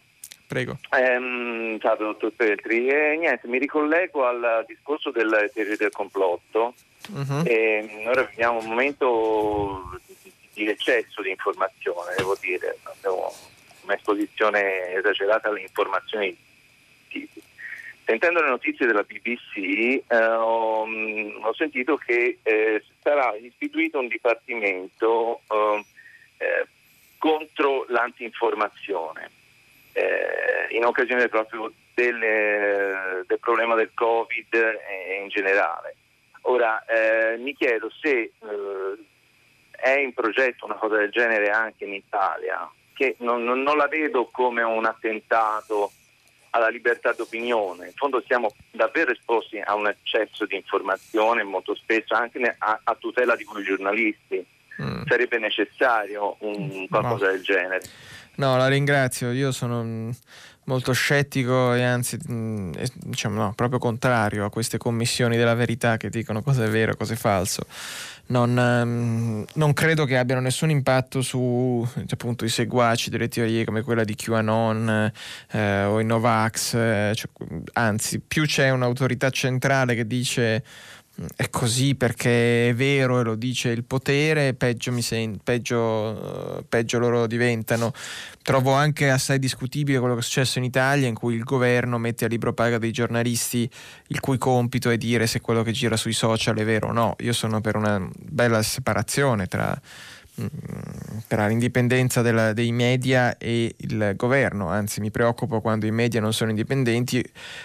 Prego. Eh, salve, dottor Petri. Eh, niente, mi ricollego al discorso del teoria del complotto. Uh-huh. Eh, ora viviamo un momento di eccesso di informazione, devo dire. Abbiamo un'esposizione esagerata alle informazioni. Sentendo le notizie della BBC eh, ho, ho, sentito che eh, sarà istituito un dipartimento eh, eh contro l'antinformazione eh, in occasione proprio del, del, problema del Covid e in generale. Ora eh, mi chiedo se eh, è in progetto una cosa del genere anche in Italia, che non, non, non la vedo come un attentato alla libertà d'opinione. In fondo siamo davvero esposti a un eccesso di informazione, molto spesso anche a, a tutela di voi giornalisti. Mm. Sarebbe necessario un, qualcosa no. del genere. No, la ringrazio. Io sono molto scettico e anzi, mm, diciamo, no, proprio contrario a queste commissioni della verità che dicono cosa è vero e cosa è falso. Non, um, non, credo che abbiano nessun impatto su appunto, i seguaci delle teorie come quella di QAnon eh, o i Novax, eh, cioè, anzi, più c'è un'autorità centrale che dice è così perché è vero e lo dice il potere, peggio, sen- peggio, uh, peggio, loro diventano. Trovo anche assai discutibile quello che è successo in Italia, in cui il governo mette a libro paga dei giornalisti il cui compito è dire se quello che gira sui social è vero o no. Io sono per una bella separazione tra, mm, tra l'indipendenza della, dei media e il governo, anzi mi preoccupo quando i media non sono indipendenti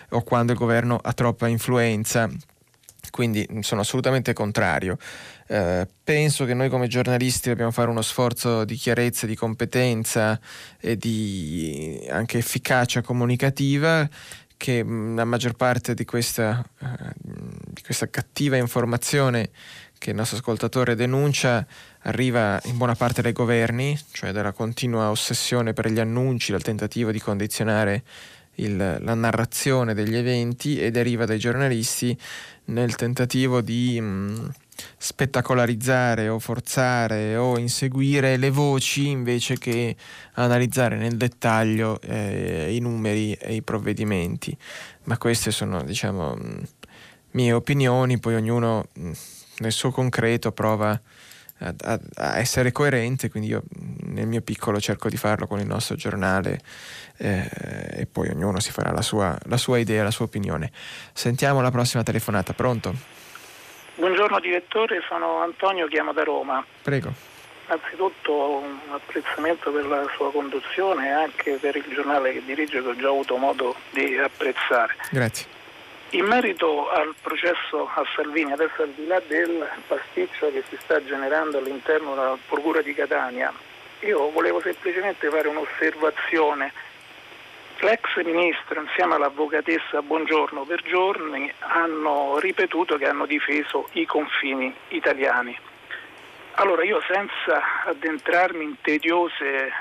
o quando il governo ha troppa influenza quindi sono assolutamente contrario. Eh, penso che noi come giornalisti dobbiamo fare uno sforzo di chiarezza, di competenza e di anche efficacia comunicativa che la maggior parte di questa, eh, di questa cattiva informazione che il nostro ascoltatore denuncia arriva in buona parte dai governi, cioè dalla continua ossessione per gli annunci, dal tentativo di condizionare il, la narrazione degli eventi e deriva dai giornalisti nel tentativo di mh, mm, spettacolarizzare o forzare o inseguire le voci invece che analizzare nel dettaglio eh, i numeri e i provvedimenti. Ma queste sono, diciamo, mh, mm, mie opinioni, poi ognuno mh, mm, nel suo concreto prova a, a, a, essere coerente, quindi io nel mio piccolo cerco di farlo con il nostro giornale eh, e poi ognuno si farà la sua, la sua idea, la sua opinione. Sentiamo la prossima telefonata, pronto? Buongiorno direttore, sono Antonio, chiamo da Roma. Prego. Innanzitutto un apprezzamento per la sua conduzione e anche per il giornale che dirige che ho già avuto modo di apprezzare. Grazie. In merito al processo a Salvini, adesso al di là del pasticcio che si sta generando all'interno della Procura di Catania, io volevo semplicemente fare un'osservazione. L'ex ministro insieme all'avvocatessa Buongiorno per giorni hanno ripetuto che hanno difeso i confini italiani. Allora io senza addentrarmi in tediose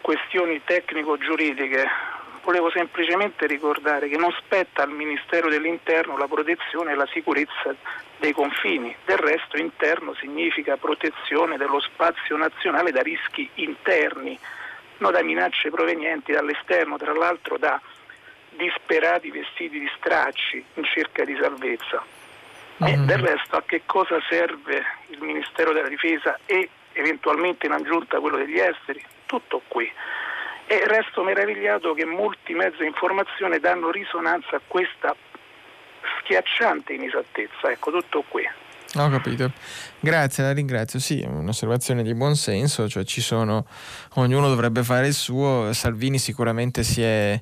questioni tecnico-giuridiche volevo semplicemente ricordare che non spetta al Ministero dell'Interno la protezione e la sicurezza dei confini. Del resto interno significa protezione dello spazio nazionale da rischi interni, non da minacce provenienti dall'esterno, tra l'altro da disperati vestiti di stracci in cerca di salvezza. Mm-hmm. E del resto a che cosa serve il Ministero della Difesa e eventualmente in aggiunta quello degli esteri? Tutto qui. E resto meravigliato che molti mezzi di informazione danno risonanza a questa schiacciante inesattezza. Ecco, tutto qui. Ho capito. Grazie, la ringrazio. Sì, un'osservazione di buon senso, cioè ci sono, ognuno dovrebbe fare il suo. Salvini sicuramente si è,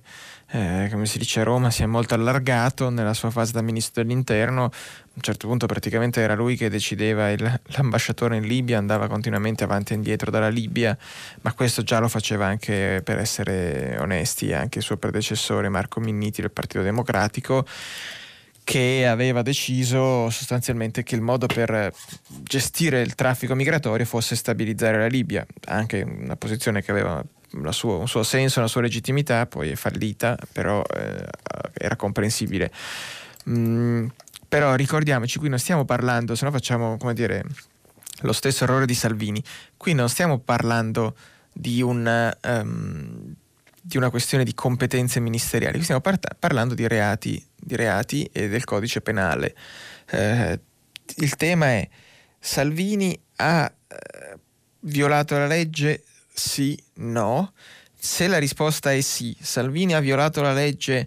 eh, come si dice a Roma, si è molto allargato nella sua fase da ministro dell'interno. A un certo punto praticamente era lui che decideva, il, l'ambasciatore in Libia andava continuamente avanti e indietro dalla Libia, ma questo già lo faceva anche, per essere onesti, anche il suo predecessore Marco Minniti del Partito Democratico che aveva deciso sostanzialmente che il modo per gestire il traffico migratorio fosse stabilizzare la Libia, anche una posizione che aveva sua, un suo senso, una sua legittimità, poi è fallita, però eh, era comprensibile. Mm, però ricordiamoci, qui non stiamo parlando, se no facciamo, come dire, lo stesso errore di Salvini, qui non stiamo parlando di un... Um, di una questione di competenze ministeriali, qui stiamo par- parlando di reati, di reati, e del codice penale. Eh, il tema è Salvini ha eh, violato la legge? Sì, no. Se la risposta è sì, Salvini ha violato la legge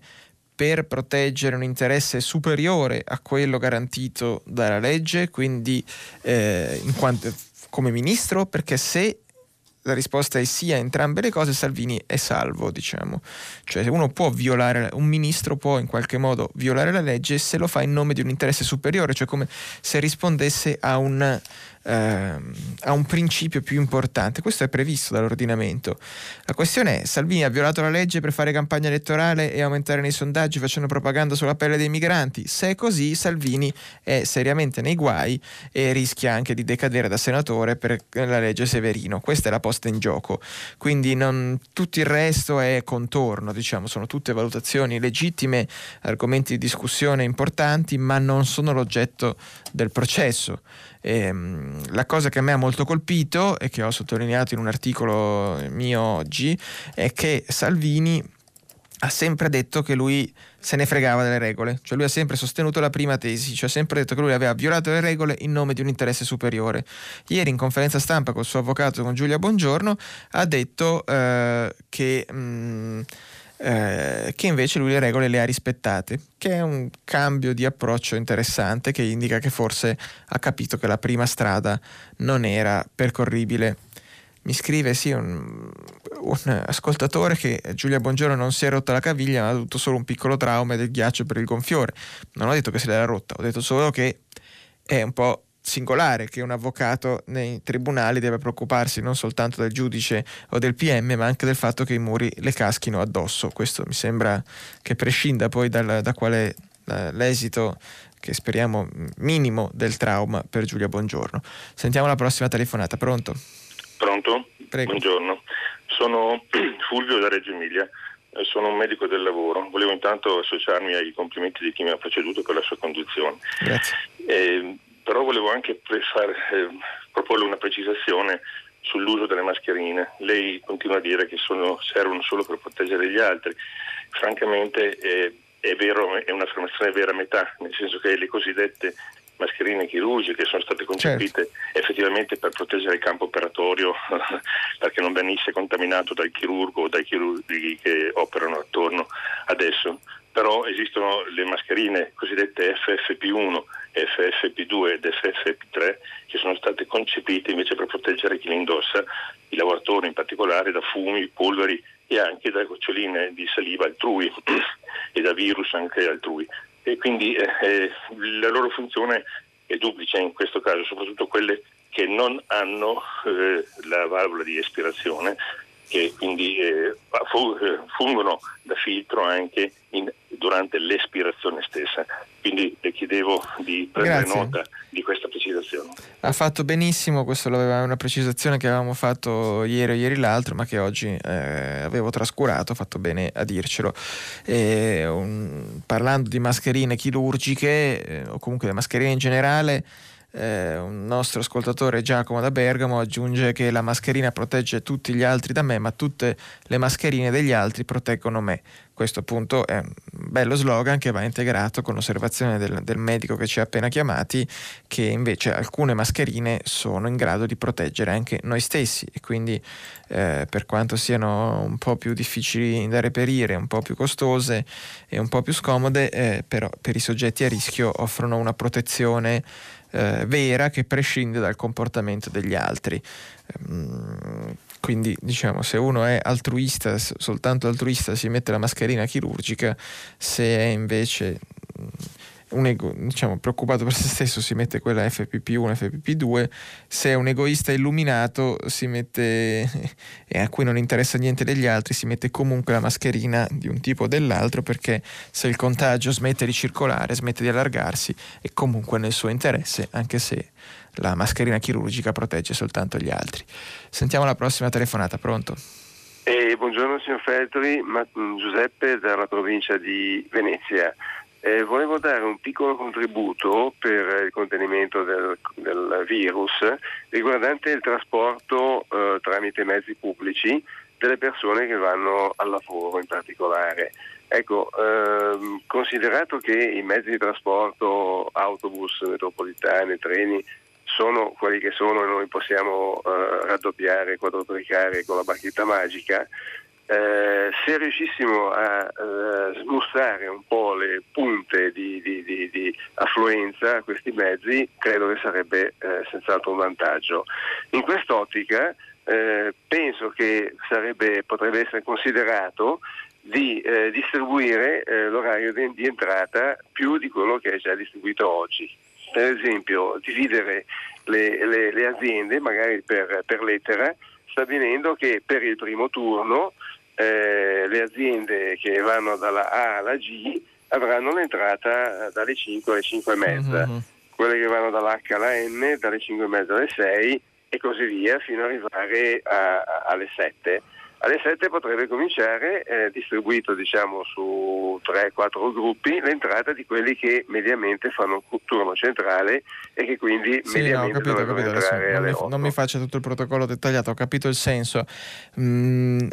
per proteggere un interesse superiore a quello garantito dalla legge, quindi eh, quanto, come ministro, perché se la risposta è sì a entrambe le cose, Salvini è salvo, diciamo. Cioè uno può violare, un ministro può in qualche modo violare la legge se lo fa in nome di un interesse superiore, cioè come se rispondesse a un eh, a un principio più importante. Questo è previsto dall'ordinamento. La questione è: Salvini ha violato la legge per fare campagna elettorale e aumentare nei sondaggi facendo propaganda sulla pelle dei migranti. Se è così, Salvini è seriamente nei guai e rischia anche di decadere da senatore per la legge Severino. Questa è la posta in gioco. Quindi non, tutto il resto è contorno, diciamo, sono tutte valutazioni legittime, argomenti di discussione importanti, ma non sono l'oggetto del processo. Ehm, la cosa che a me ha molto colpito e che ho sottolineato in un articolo mio oggi è che Salvini ha sempre detto che lui se ne fregava delle regole, cioè lui ha sempre sostenuto la prima tesi, cioè ha sempre detto che lui aveva violato le regole in nome di un interesse superiore. Ieri in conferenza stampa col suo avvocato, con Giulia Bongiorno, ha detto eh, che... Mh, mm, eh, che invece lui le regole le ha rispettate, che è un cambio di approccio interessante che indica che forse ha capito che la prima strada non era percorribile. Mi scrive sì un, un ascoltatore che Giulia Bongiorno non si è rotta la caviglia, ma ha avuto solo un piccolo trauma del ghiaccio per il gonfiore. Non ho detto che se l'era rotta, ho detto solo che è un po' singolare che un avvocato nei tribunali debba preoccuparsi non soltanto del giudice o del PM, ma anche del fatto che i muri le caschino addosso. Questo mi sembra che prescinda poi dal, da qual è l'esito che speriamo minimo del trauma per Giulia Buongiorno. Sentiamo la prossima telefonata. Pronto? Pronto? Prego. Buongiorno. Sono Fulvio da Reggio Emilia sono un medico del lavoro. Volevo intanto associarmi ai complimenti di chi mi ha preceduto per la sua conduzione. Grazie. Eh, però volevo anche far, eh, proporle una precisazione sull'uso delle mascherine. Lei continua a dire che sono, servono solo per proteggere gli altri. Francamente eh, è, vero, è un'affermazione vera a metà, nel senso che le cosiddette mascherine chirurgiche sono state concepite certo. effettivamente per proteggere il campo operatorio perché non venisse contaminato dal chirurgo o dai chirurghi che operano attorno adesso però esistono le mascherine cosiddette FFP1, FFP2 ed FFP3 che sono state concepite invece per proteggere chi le indossa, i lavoratori in particolare, da fumi, polveri e anche da goccioline di saliva altrui e da virus anche altrui. E quindi eh, eh, la loro funzione è duplice in questo caso, soprattutto quelle che non hanno eh, la valvola di espirazione che quindi eh, eh, fungono da filtro anche in, durante l'espirazione stessa. Quindi le chiedevo di prendere Grazie. nota di questa precisazione. Ha fatto benissimo, questa è una precisazione che avevamo fatto ieri o ieri l'altro, ma che oggi eh, avevo trascurato, ha fatto bene a dircelo. E, un, parlando di mascherine chirurgiche, eh, o comunque le mascherine in generale, eh, un nostro ascoltatore Giacomo da Bergamo aggiunge che la mascherina protegge tutti gli altri da me, ma tutte le mascherine degli altri proteggono me. Questo appunto è un bello slogan che va integrato con l'osservazione del, del medico che ci ha appena chiamati, che invece alcune mascherine sono in grado di proteggere anche noi stessi e quindi eh, per quanto siano un po' più difficili da reperire, un po' più costose e un po' più scomode, eh, però per i soggetti a rischio offrono una protezione eh, vera che prescinde dal comportamento degli altri. Ehm, quindi diciamo se uno è altruista, soltanto altruista si mette la mascherina chirurgica, se è invece un ego, diciamo, preoccupato per se stesso si mette quella FPP1, FPP2, se è un egoista illuminato si mette, e a cui non interessa niente degli altri, si mette comunque la mascherina di un tipo o dell'altro perché se il contagio smette di circolare, smette di allargarsi, è comunque nel suo interesse, anche se la mascherina chirurgica protegge soltanto gli altri. Sentiamo la prossima telefonata, pronto? Eh, buongiorno signor Feltri, ma, mm, Giuseppe dalla provincia di Venezia. Eh, volevo dare un piccolo contributo per il contenimento del, del virus riguardante il trasporto eh, tramite mezzi pubblici delle persone che vanno al lavoro in particolare. Ecco, ehm, considerato che i mezzi di trasporto, autobus, metropolitane, treni, sono quelli che sono e noi possiamo eh, raddoppiare, quadruplicare con la bacchetta magica, eh, se riuscissimo a eh, smussare un po' le punte di, di, di, di, affluenza a questi mezzi, credo che sarebbe eh, senz'altro un vantaggio. In quest'ottica eh, penso che sarebbe, potrebbe essere considerato di eh, distribuire l'orario di, entrata più di quello che è già distribuito oggi. Per esempio, dividere le, le, le aziende magari per, per lettera stabilendo che per il primo turno eh, le aziende che vanno dalla A alla G avranno l'entrata dalle 5 alle 5 e mezza, mm-hmm. quelle che vanno dall'H alla N dalle 5 e mezza alle 6 e così via fino ad arrivare a, a, alle 7. Alle 7 potrebbe cominciare, eh, distribuito diciamo, su 3-4 gruppi, l'entrata di quelli che mediamente fanno un turno centrale e che quindi sì, mediamente no, capito, capito, non, mi, non mi faccia tutto il protocollo dettagliato, ho capito il senso. Mm,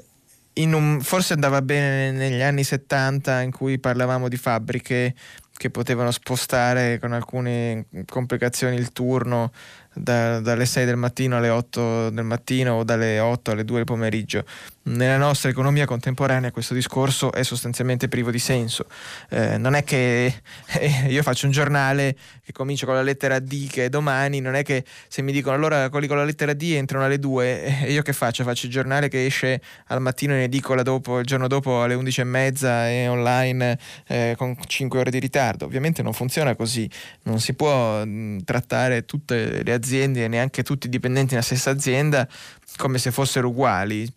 un, forse andava bene negli anni 70 in cui parlavamo di fabbriche che potevano spostare con alcune complicazioni il turno da, dalle 6 del mattino alle 8 del mattino o dalle 8 alle 2 del pomeriggio. Nella nostra economia contemporanea questo discorso è sostanzialmente privo di senso. Eh, non è che eh, io faccio un giornale che comincia con la lettera D che è domani, non è che se mi dicono allora quelli con la lettera D entrano alle 2 e io che faccio? Faccio il giornale che esce al mattino in edicola dopo, il giorno dopo alle 11 e mezza e online eh, con 5 ore di ritardo. Ovviamente non funziona così, non si può mh, trattare tutte le aziende e neanche tutti i dipendenti nella stessa azienda come se fossero uguali,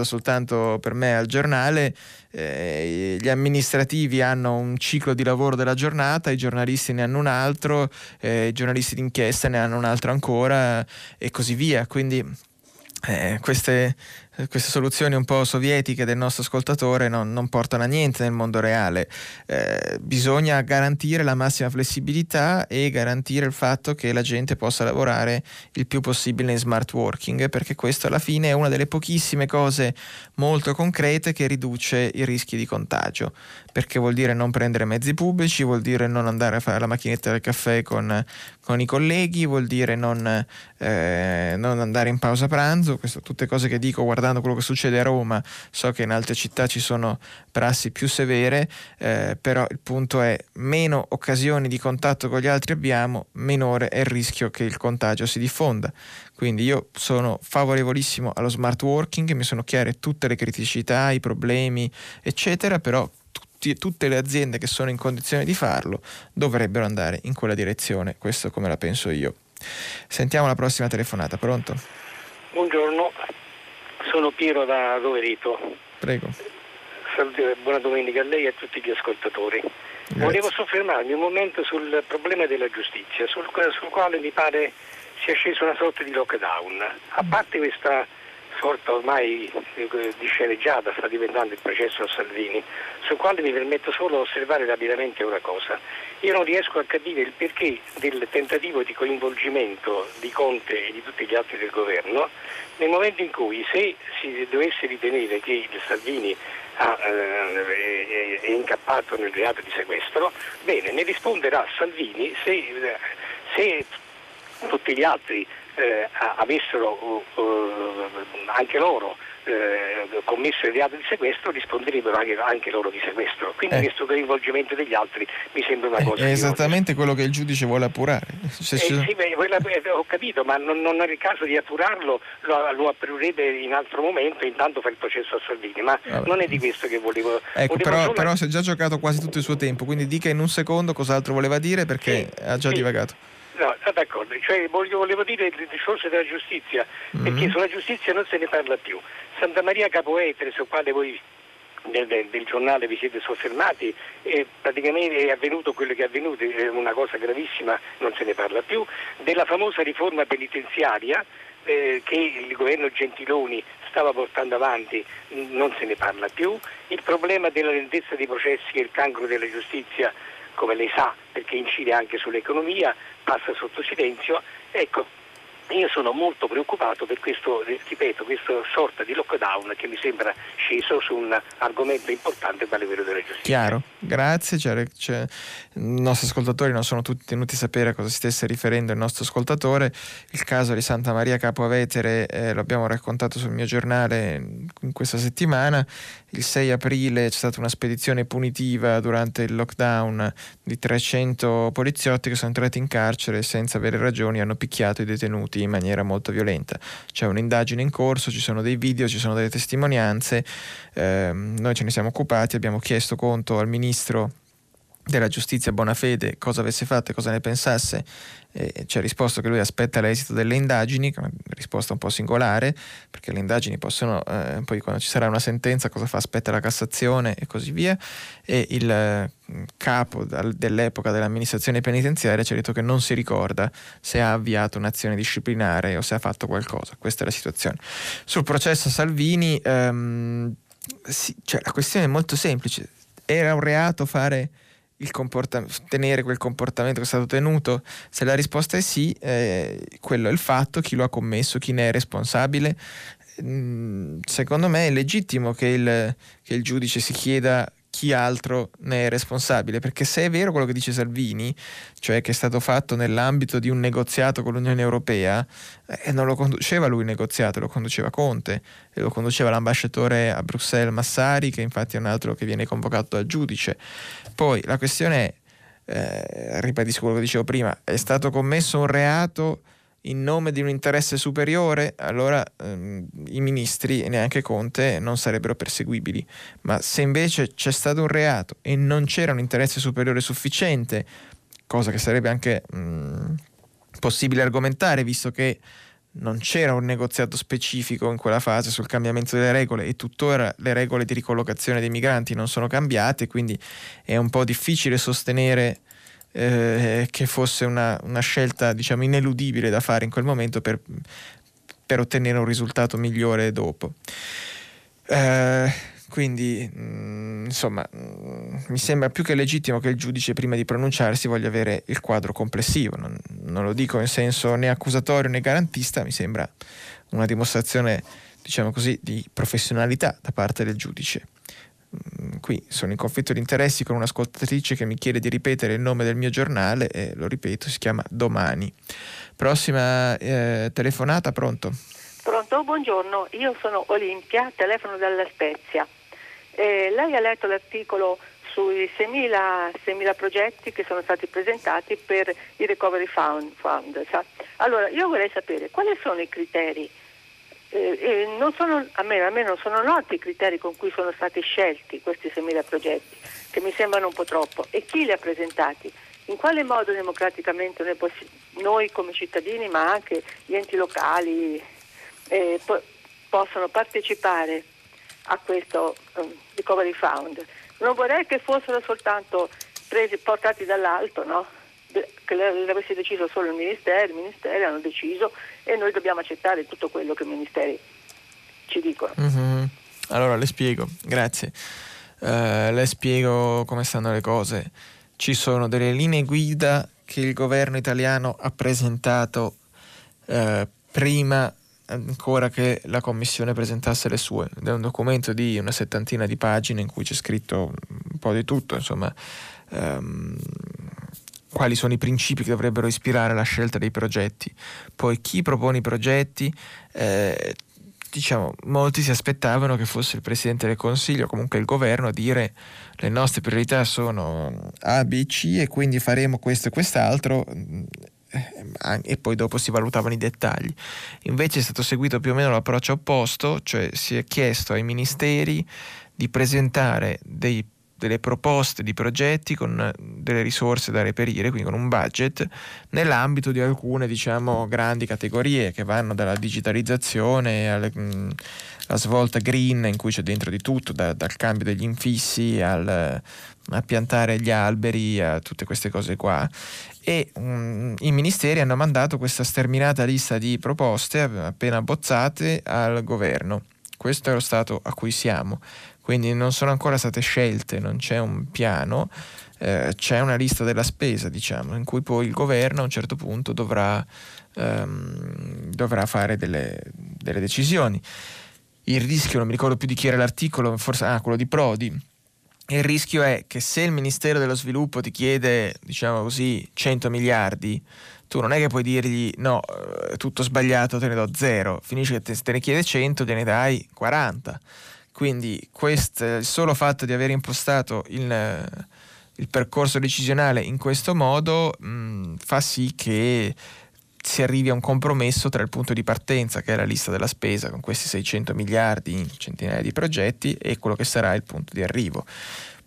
stando soltanto per me al giornale, eh, gli amministrativi hanno un ciclo di lavoro della giornata, i giornalisti ne hanno un altro, eh, i giornalisti d'inchiesta ne hanno un altro ancora e così via. Quindi eh, queste queste soluzioni un po' sovietiche del nostro ascoltatore non, non portano a niente nel mondo reale. Eh, bisogna garantire la massima flessibilità e garantire il fatto che la gente possa lavorare il più possibile in smart working, perché questo alla fine è una delle pochissime cose molto concrete che riduce i rischi di contagio, perché vuol dire non prendere mezzi pubblici, vuol dire non andare a fare la macchinetta del caffè con, con i colleghi, vuol dire non, eh, non andare in pausa pranzo, queste tutte cose che dico guardando guardando quello che succede a Roma, so che in altre città ci sono prassi più severe, eh, però il punto è meno occasioni di contatto con gli altri abbiamo, minore è il rischio che il contagio si diffonda. Quindi io sono favorevolissimo allo smart working, mi sono chiare tutte le criticità, i problemi, eccetera, però tutte le aziende che sono in condizione di farlo dovrebbero andare in quella direzione, questo come la penso io. Sentiamo la prossima telefonata, pronto? Buongiorno, sono Piero da Rovereto. Prego. Buona domenica a lei e a tutti gli ascoltatori. Grazie. Volevo soffermarmi un momento sul problema della giustizia, sul, sul quale mi pare sia sceso una sorta di lockdown. A parte questa sorta ormai eh, di sceneggiata sta diventando il processo a Salvini, sul quale mi permetto solo di osservare rapidamente una cosa. Io non riesco a capire il perché del tentativo di coinvolgimento di Conte e di tutti gli altri del governo nel momento in cui se si dovesse ritenere che il Salvini ha, eh, è incappato nel reato di sequestro, bene, ne risponderà Salvini se, se tutti gli altri eh, avessero uh, anche loro eh, eh, commesso il reato di sequestro risponderebbero anche, anche loro di sequestro. Quindi eh. questo coinvolgimento degli altri mi sembra una cosa... È esattamente quello che il giudice vuole appurare. Se eh, sì, beh, ho capito, ma non, non, è il caso di appurarlo, lo, lo appurerebbe in altro momento, intanto fa il processo a Salvini, ma Vabbè. non è di questo che volevo... Ecco, volevo però, solo... però si è già giocato quasi tutto il suo tempo, quindi dica in un secondo cos'altro voleva dire perché sì, ha già sì. divagato. No, d'accordo, cioè, voglio, volevo dire il discorso della giustizia, mm-hmm. perché sulla giustizia non se ne parla più. Santa Maria Capoetere, sul quale voi del, del, del, giornale vi siete soffermati e praticamente è avvenuto quello che è avvenuto, è una cosa gravissima, non se ne parla più, della famosa riforma penitenziaria eh, che il governo Gentiloni stava portando avanti, non se ne parla più, il problema della lentezza dei processi che è il cancro della giustizia, come lei sa, perché incide anche sull'economia, passa sotto silenzio, ecco, io sono molto preoccupato per questo, ripeto, questa sorta di lockdown che mi sembra sceso su un argomento importante quale quello della giustizia. Chiaro, grazie. Cioè, cioè, I nostri ascoltatori non sono tutti tenuti a sapere a cosa si stesse riferendo il nostro ascoltatore. Il caso di Santa Maria Capo Avetere eh, lo abbiamo raccontato sul mio giornale in questa settimana. Il 6 aprile c'è stata una spedizione punitiva durante il lockdown di 300 poliziotti che sono entrati in carcere senza avere ragioni hanno picchiato i detenuti in maniera molto violenta. C'è un'indagine in corso, ci sono dei video, ci sono delle testimonianze, eh, noi ce ne siamo occupati, abbiamo chiesto conto al ministro della giustizia Bonafede cosa avesse fatto e cosa ne pensasse eh, ci ha risposto che lui aspetta l'esito delle indagini, risposta un po' singolare, perché le indagini possono, eh, poi quando ci sarà una sentenza, cosa fa? Aspetta la Cassazione e così via. E il eh, capo dal, dell'epoca dell'amministrazione penitenziaria ci ha detto che non si ricorda se ha avviato un'azione disciplinare o se ha fatto qualcosa. Questa è la situazione. Sul processo Salvini, ehm, sì, cioè, la questione è molto semplice. Era un reato fare tenere quel comportamento che è stato tenuto? Se la risposta è sì, eh, quello è il fatto, chi lo ha commesso, chi ne è responsabile. Mm, secondo me è legittimo che il, che il giudice si chieda chi altro ne è responsabile, perché se è vero quello che dice Salvini, cioè che è stato fatto nell'ambito di un negoziato con l'Unione Europea, eh, non lo conduceva lui il negoziato, lo conduceva Conte, e lo conduceva l'ambasciatore a Bruxelles Massari, che infatti è un altro che viene convocato dal giudice. Poi la questione è, eh, ribadisco quello che dicevo prima, è stato commesso un reato in nome di un interesse superiore, allora ehm, i ministri e neanche Conte non sarebbero perseguibili. Ma se invece c'è stato un reato e non c'era un interesse superiore sufficiente, cosa che sarebbe anche mh, mm, possibile argomentare, visto che non c'era un negoziato specifico in quella fase sul cambiamento delle regole e tuttora le regole di ricollocazione dei migranti non sono cambiate, quindi è un po' difficile sostenere eh, che fosse una, una, scelta diciamo ineludibile da fare in quel momento per, per ottenere un risultato migliore dopo. Eh, quindi, mh, mm, insomma, mh, mm, mi sembra più che legittimo che il giudice prima di pronunciarsi voglia avere il quadro complessivo. Non, non lo dico in senso né accusatorio né garantista, mi sembra una dimostrazione, diciamo così, di professionalità da parte del giudice. Mm, qui sono in conflitto di interessi con un'ascoltatrice che mi chiede di ripetere il nome del mio giornale e lo ripeto, si chiama Domani. Prossima eh, telefonata, pronto? Pronto, buongiorno, io sono Olimpia, telefono dalla Spezia. Eh, lei ha letto l'articolo sui 6.000, 6.000, progetti che sono stati presentati per il Recovery Fund. Fund allora, io vorrei sapere quali sono i criteri eh, sono, a, me, a, me, non sono noti i criteri con cui sono stati scelti questi 6.000 progetti, che mi sembrano un po' troppo, e chi li ha presentati. In quale modo democraticamente noi, possi- noi come cittadini, ma anche gli enti locali, eh, po- possono partecipare a questo um, Recovery Fund? Non vorrei che fossero soltanto presi, portati dall'alto, no? Che l'avesse deciso solo il Ministero, i Ministeri hanno deciso e noi dobbiamo accettare tutto quello che i Ministeri ci dicono. Mm-hmm. Allora le spiego, grazie. Uh, le spiego come stanno le cose. Ci sono delle linee guida che il governo italiano ha presentato uh, prima ancora che la commissione presentasse le sue. È un documento di una settantina di pagine in cui c'è scritto un po' di tutto, insomma. Um, quali sono i principi che dovrebbero ispirare la scelta dei progetti. Poi chi propone i progetti, eh, diciamo, molti si aspettavano che fosse il Presidente del Consiglio, comunque il governo, a dire le nostre priorità sono A, B, C e quindi faremo questo e quest'altro eh, e poi dopo si valutavano i dettagli. Invece è stato seguito più o meno l'approccio opposto, cioè si è chiesto ai ministeri di presentare dei delle proposte di progetti con eh, delle risorse da reperire, quindi con un budget, nell'ambito di alcune diciamo, grandi categorie che vanno dalla digitalizzazione alla mm, svolta green in cui c'è dentro di tutto, da, dal cambio degli infissi al, a piantare gli alberi, a tutte queste cose qua. E um, i ministeri hanno mandato questa sterminata lista di proposte appena bozzate al governo. Questo è lo stato a cui siamo quindi non sono ancora state scelte, non c'è un piano, eh, c'è una lista della spesa, diciamo, in cui poi il governo a un certo punto dovrà, ehm, dovrà fare delle, delle, decisioni. Il rischio, non mi ricordo più di chi era l'articolo, forse ah, quello di Prodi. Il rischio è che se il Ministero dello Sviluppo ti chiede, diciamo così, 100 miliardi, tu non è che puoi dirgli no, è eh, tutto sbagliato, te ne do zero. Finisce che te, te ne chiede 100, te ne dai 40 quindi questo, il solo fatto di aver impostato il, il percorso decisionale in questo modo mh, fa sì che si arrivi a un compromesso tra il punto di partenza, che è la lista della spesa, con questi 600 miliardi in centinaia di progetti, e quello che sarà il punto di arrivo.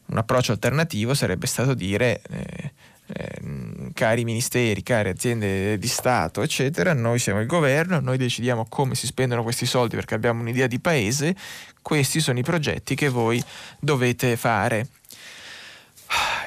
Un approccio alternativo sarebbe stato dire eh, eh, cari ministeri, cari aziende di Stato, eccetera, noi siamo il governo, noi decidiamo come si spendono questi soldi perché abbiamo un'idea di paese, questi sono i progetti che voi dovete fare.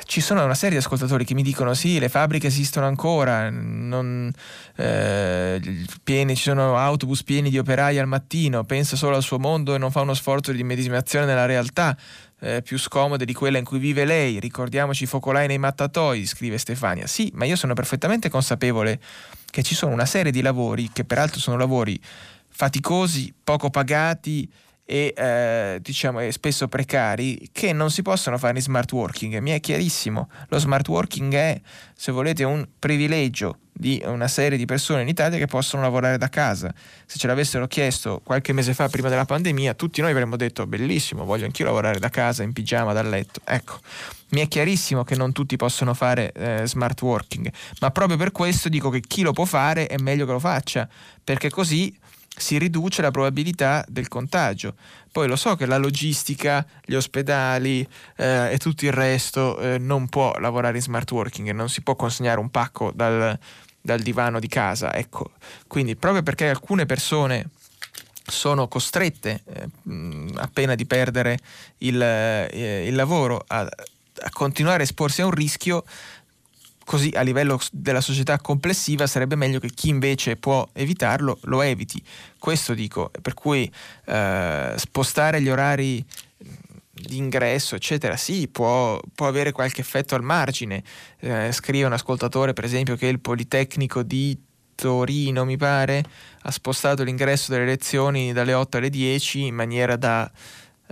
Ci sono una serie di ascoltatori che mi dicono sì, le fabbriche esistono ancora, non, eh, pieni, ci sono autobus pieni di operai al mattino, pensa solo al suo mondo e non fa uno sforzo di medesimazione nella realtà eh, più scomode di quella in cui vive lei. Ricordiamoci i focolai nei mattatoi, scrive Stefania. Sì, ma io sono perfettamente consapevole che ci sono una serie di lavori, che peraltro sono lavori faticosi, poco pagati e eh, diciamo spesso precari che non si possono fare in smart working. Mi è chiarissimo, lo smart working è, se volete, un privilegio di una serie di persone in Italia che possono lavorare da casa. Se ce l'avessero chiesto qualche mese fa, prima della pandemia, tutti noi avremmo detto bellissimo, voglio anch'io lavorare da casa, in pigiama, dal letto. Ecco, mi è chiarissimo che non tutti possono fare eh, smart working, ma proprio per questo dico che chi lo può fare è meglio che lo faccia, perché così si riduce la probabilità del contagio. Poi lo so che la logistica, gli ospedali eh, e tutto il resto eh, non può lavorare in smart working, non si può consegnare un pacco dal, dal divano di casa. Ecco, quindi proprio perché alcune persone sono costrette, eh, appena di perdere il, eh, il lavoro, a, a continuare a esporsi a un rischio, così a livello della società complessiva sarebbe meglio che chi invece può evitarlo lo eviti. Questo dico, per cui eh, spostare gli orari di ingresso, eccetera, sì, può, può, avere qualche effetto al margine. Eh, scrive un ascoltatore, per esempio, che il Politecnico di Torino, mi pare, ha spostato l'ingresso delle lezioni dalle 8 alle 10 in maniera da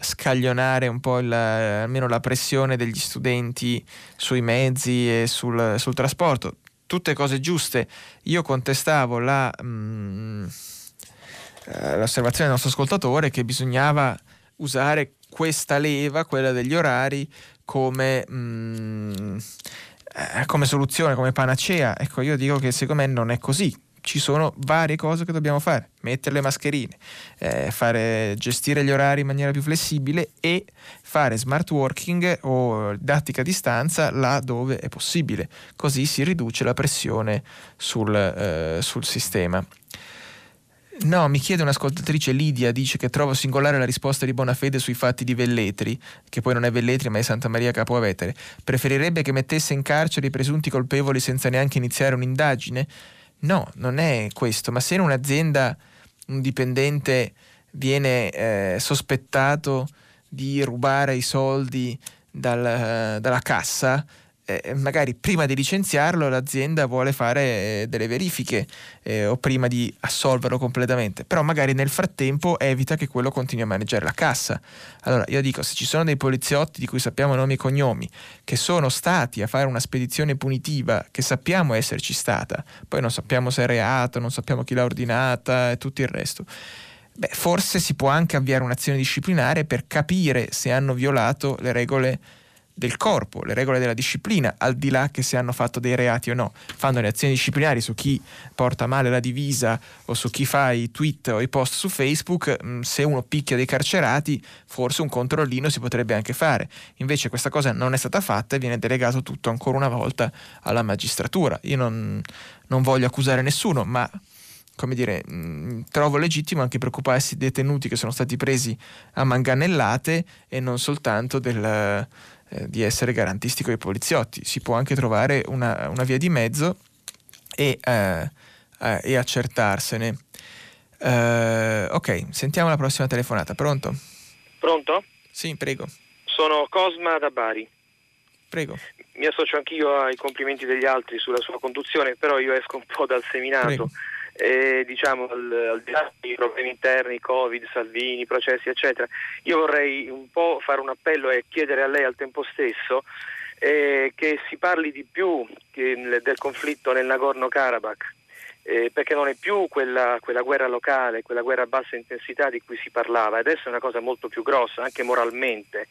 scaglionare un po' il, almeno la pressione degli studenti sui mezzi e sul, sul trasporto. Tutte cose giuste. Io contestavo la, mh, mm, eh, l'osservazione del nostro ascoltatore che bisognava usare questa leva, quella degli orari, come, mh, mm, eh, come soluzione, come panacea. Ecco, io dico che secondo me non è così ci sono varie cose che dobbiamo fare, mettere le mascherine, eh, fare, gestire gli orari in maniera più flessibile e fare smart working o didattica a distanza là dove è possibile, così si riduce la pressione sul, eh, sul sistema. No, mi chiede un'ascoltatrice Lidia, dice che trovo singolare la risposta di Bonafede sui fatti di Velletri, che poi non è Velletri ma è Santa Maria Capo Avetere. Preferirebbe che mettesse in carcere i presunti colpevoli senza neanche iniziare un'indagine? No, non è questo, ma se in un'azienda un dipendente viene eh, sospettato di rubare i soldi dal, dalla cassa, eh, magari prima di licenziarlo l'azienda vuole fare eh, delle verifiche eh, o prima di assolverlo completamente, però magari nel frattempo evita che quello continui a maneggiare la cassa. Allora io dico, se ci sono dei poliziotti di cui sappiamo nomi e cognomi, che sono stati a fare una spedizione punitiva, che sappiamo esserci stata, poi non sappiamo se è reato, non sappiamo chi l'ha ordinata e tutto il resto, beh, forse si può anche avviare un'azione disciplinare per capire se hanno violato le regole del corpo, le regole della disciplina, al di là che se hanno fatto dei reati o no. Fanno le azioni disciplinari su chi porta male la divisa o su chi fa i tweet o i post su Facebook, mm, se uno picchia dei carcerati, forse un controllino si potrebbe anche fare. Invece questa cosa non è stata fatta e viene delegato tutto ancora una volta alla magistratura. Io non, non voglio accusare nessuno, ma come dire, mm, trovo legittimo anche preoccuparsi dei detenuti che sono stati presi a manganellate e non soltanto del eh, di essere garantistico ai poliziotti, si può anche trovare una, una via di mezzo e, eh, eh, e accertarsene. Uh, ok, sentiamo la prossima telefonata. Pronto? Pronto? Sì, prego. Sono Cosma da Bari. Prego. Mi associo anch'io ai complimenti degli altri sulla sua conduzione, però io esco un po' dal seminato. Prego eh, diciamo al, di là dei problemi interni, Covid, Salvini, processi eccetera, io vorrei un po' fare un appello e chiedere a lei al tempo stesso eh, che si parli di più che, del conflitto nel Nagorno-Karabakh. Eh, perché non è più quella, quella, guerra locale, quella guerra a bassa intensità di cui si parlava, adesso è una cosa molto più grossa, anche moralmente.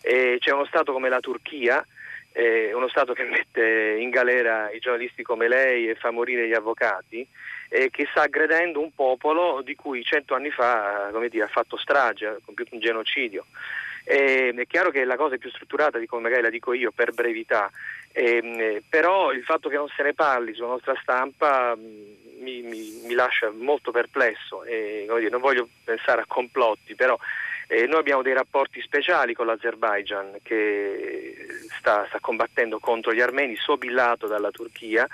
Eh, c'è uno Stato come la Turchia, eh, uno Stato che mette in galera i giornalisti come lei e fa morire gli avvocati, eh, che sta aggredendo un popolo di cui cento anni fa dire, ha fatto strage, ha compiuto un genocidio. Eh, è chiaro che la cosa è più strutturata di come magari la dico io per brevità, eh, però il fatto che non se ne parli sulla nostra stampa mm, mi, mi, mi lascia molto perplesso. Eh, dire, non voglio pensare a complotti, però eh, noi abbiamo dei rapporti speciali con l'Azerbaijan che sta, sta combattendo contro gli armeni, sobillato dalla Turchia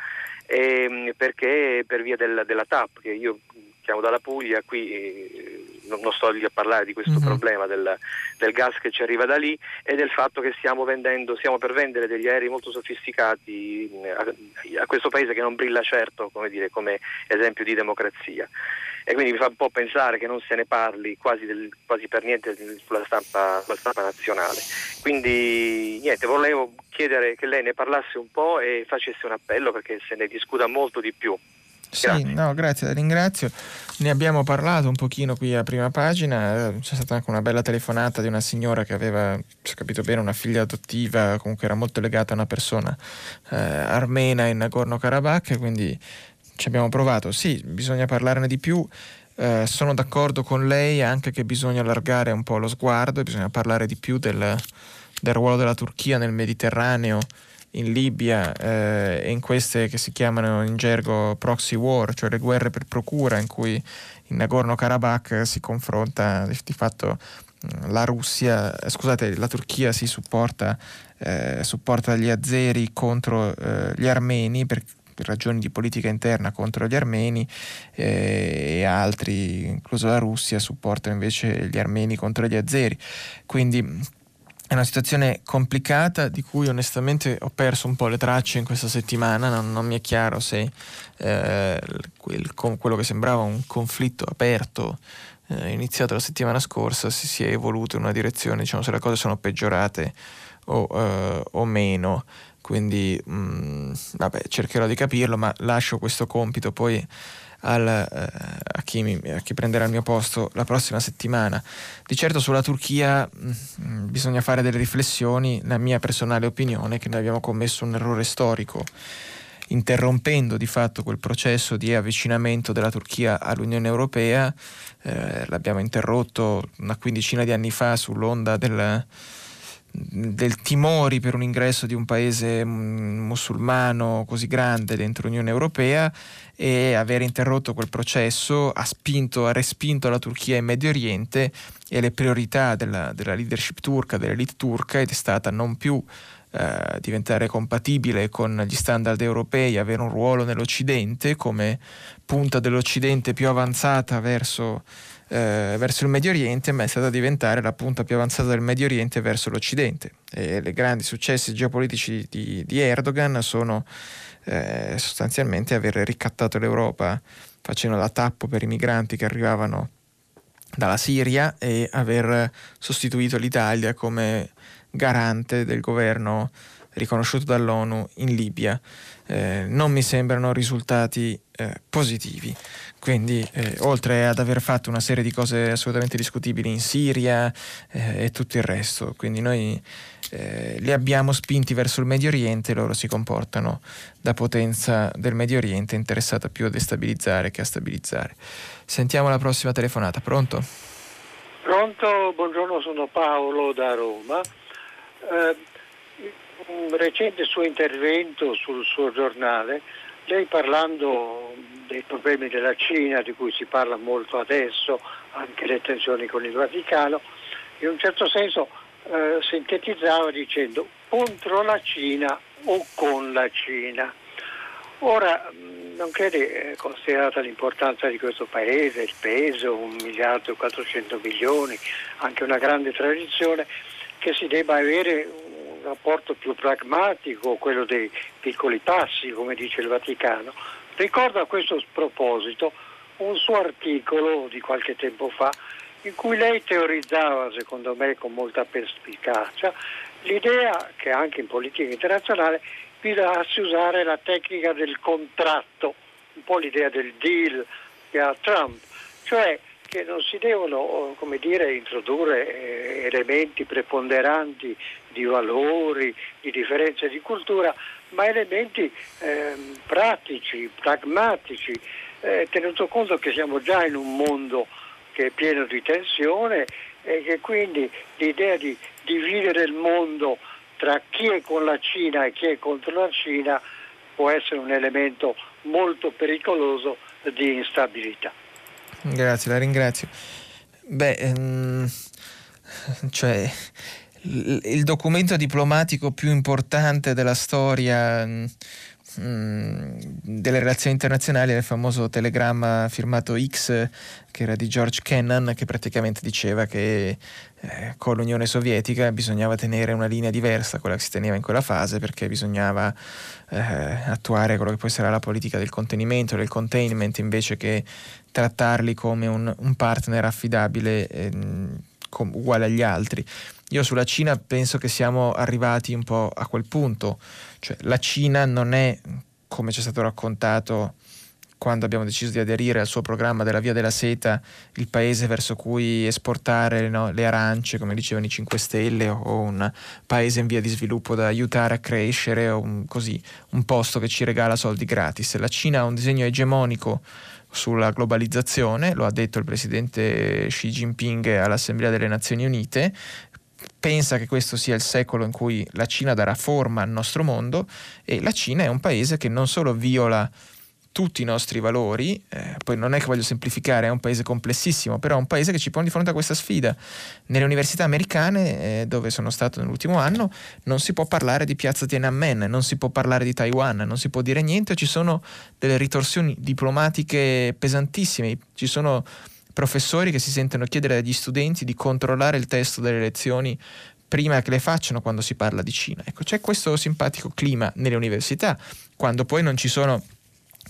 ehm, perché per via del, della TAP, che io chiamo dalla Puglia, qui eh, non, non, sto lì a parlare di questo mm-hmm. problema del, del, gas che ci arriva da lì e del fatto che stiamo, vendendo, stiamo per vendere degli aerei molto sofisticati a, a questo paese che non brilla certo come, dire, come esempio di democrazia e quindi mi fa un po' pensare che non se ne parli quasi, del, quasi per niente sulla stampa, sulla stampa, nazionale. Quindi niente, volevo chiedere che lei ne parlasse un po' e facesse un appello perché se ne discuta molto di più. Grazie. Sì, no, grazie, la ringrazio. Ne abbiamo parlato un pochino qui a prima pagina, eh, c'è stata anche una bella telefonata di una signora che aveva, se ho capito bene, una figlia adottiva, comunque era molto legata a una persona eh, armena in Nagorno-Karabakh, quindi ci abbiamo provato. Sì, bisogna parlarne di più. Eh, sono d'accordo con lei anche che bisogna allargare un po' lo sguardo bisogna parlare di più del, del ruolo della Turchia nel Mediterraneo, in Libia eh, e in queste che si chiamano in gergo proxy war, cioè le guerre per procura in cui in Nagorno-Karabakh si confronta di fatto mm, la Russia, scusate, la Turchia si supporta, eh, supporta gli azeri contro eh, gli armeni per per ragioni di politica interna contro gli armeni eh, e altri, incluso la Russia, supportano invece gli armeni contro gli azeri. Quindi è una situazione complicata di cui onestamente ho perso un po' le tracce in questa settimana, non, non mi è chiaro se eh, quel, quello che sembrava un conflitto aperto eh, iniziato la settimana scorsa si sia evoluto in una direzione, diciamo se le cose sono peggiorate o, eh, o meno. Quindi mh, mm, vabbè, cercherò di capirlo, ma lascio questo compito. Poi al, eh, a, chi mi, a, chi prenderà il mio posto la prossima settimana. Di certo sulla Turchia mh, mm, bisogna fare delle riflessioni, la mia personale opinione è che noi abbiamo commesso un errore storico interrompendo di fatto quel processo di avvicinamento della Turchia all'Unione Europea, eh, l'abbiamo interrotto una quindicina di anni fa sull'onda del del timori per un ingresso di un paese mm, musulmano così grande dentro l'Unione Europea e aver interrotto quel processo ha spinto, ha respinto la Turchia in Medio Oriente e le priorità della, della leadership turca, dell'elite turca ed è stata non più eh, diventare compatibile con gli standard europei, avere un ruolo nell'Occidente come punta dell'Occidente più avanzata verso eh, verso il Medio Oriente, ma è stata diventare la punta più avanzata del Medio Oriente verso l'Occidente. E i grandi successi geopolitici di, di Erdogan sono eh, sostanzialmente aver ricattato l'Europa facendo la tappo per i migranti che arrivavano dalla Siria e aver sostituito l'Italia come garante del governo riconosciuto dall'ONU in Libia. Eh, non mi sembrano risultati eh, positivi. Quindi, eh, oltre ad aver fatto una serie di cose assolutamente discutibili in Siria eh, e tutto il resto, quindi noi eh, li abbiamo spinti verso il Medio Oriente e loro si comportano da potenza del Medio Oriente interessata più a destabilizzare che a stabilizzare. Sentiamo la prossima telefonata, pronto? Pronto, buongiorno, sono Paolo da Roma. Eh, un recente suo intervento sul suo giornale, lei parlando dei problemi della Cina, di cui si parla molto adesso, anche le tensioni con il Vaticano, in un certo senso eh, sintetizzava dicendo contro la Cina o con la Cina. Ora, non crede, eh, considerata l'importanza di questo paese, il peso, un miliardo e 400 milioni, anche una grande tradizione, che si debba avere rapporto più pragmatico, quello dei piccoli passi, come dice il Vaticano, Ricordo a questo proposito un suo articolo di qualche tempo fa in cui lei teorizzava, secondo me con molta perspicacia, l'idea che anche in politica internazionale bisognasse usare la tecnica del contratto, un po' l'idea del deal che ha Trump, cioè che non si devono dire, introdurre eh, elementi preponderanti di valori, di differenze di cultura, ma elementi eh, pratici, pragmatici, eh, tenuto conto che siamo già in un mondo che è pieno di tensione e che quindi l'idea di dividere il mondo tra chi è con la Cina e chi è contro la Cina può essere un elemento molto pericoloso di instabilità. Grazie, la ringrazio. Beh, ehm, cioè il documento diplomatico più importante della storia mm, mm, delle relazioni internazionali è il famoso telegramma firmato X che era di George Kennan che praticamente diceva che eh, con l'Unione Sovietica bisognava tenere una linea diversa da quella che si teneva in quella fase perché bisognava eh, attuare quello che poi sarà la politica del contenimento, del containment invece che trattarli come un, un partner affidabile eh, com- uguale agli altri. Io sulla Cina penso che siamo arrivati un po' a quel punto, cioè la Cina non è, come ci è stato raccontato quando abbiamo deciso di aderire al suo programma della Via della Seta, il paese verso cui esportare no, le arance, come dicevano i 5 Stelle, o un paese in via di sviluppo da aiutare a crescere, o un, così, un posto che ci regala soldi gratis. La Cina ha un disegno egemonico sulla globalizzazione, lo ha detto il presidente Xi Jinping all'Assemblea delle Nazioni Unite, pensa che questo sia il secolo in cui la Cina darà forma al nostro mondo e la Cina è un paese che non solo viola tutti i nostri valori, eh, poi non è che voglio semplificare, è un paese complessissimo, però è un paese che ci pone di fronte a questa sfida. Nelle università americane, eh, dove sono stato nell'ultimo anno, non si può parlare di piazza Tiananmen, non si può parlare di Taiwan, non si può dire niente, ci sono delle ritorsioni diplomatiche pesantissime, ci sono professori che si sentono chiedere agli studenti di controllare il testo delle lezioni prima che le facciano quando si parla di Cina. Ecco, c'è questo simpatico clima nelle università, quando poi non ci sono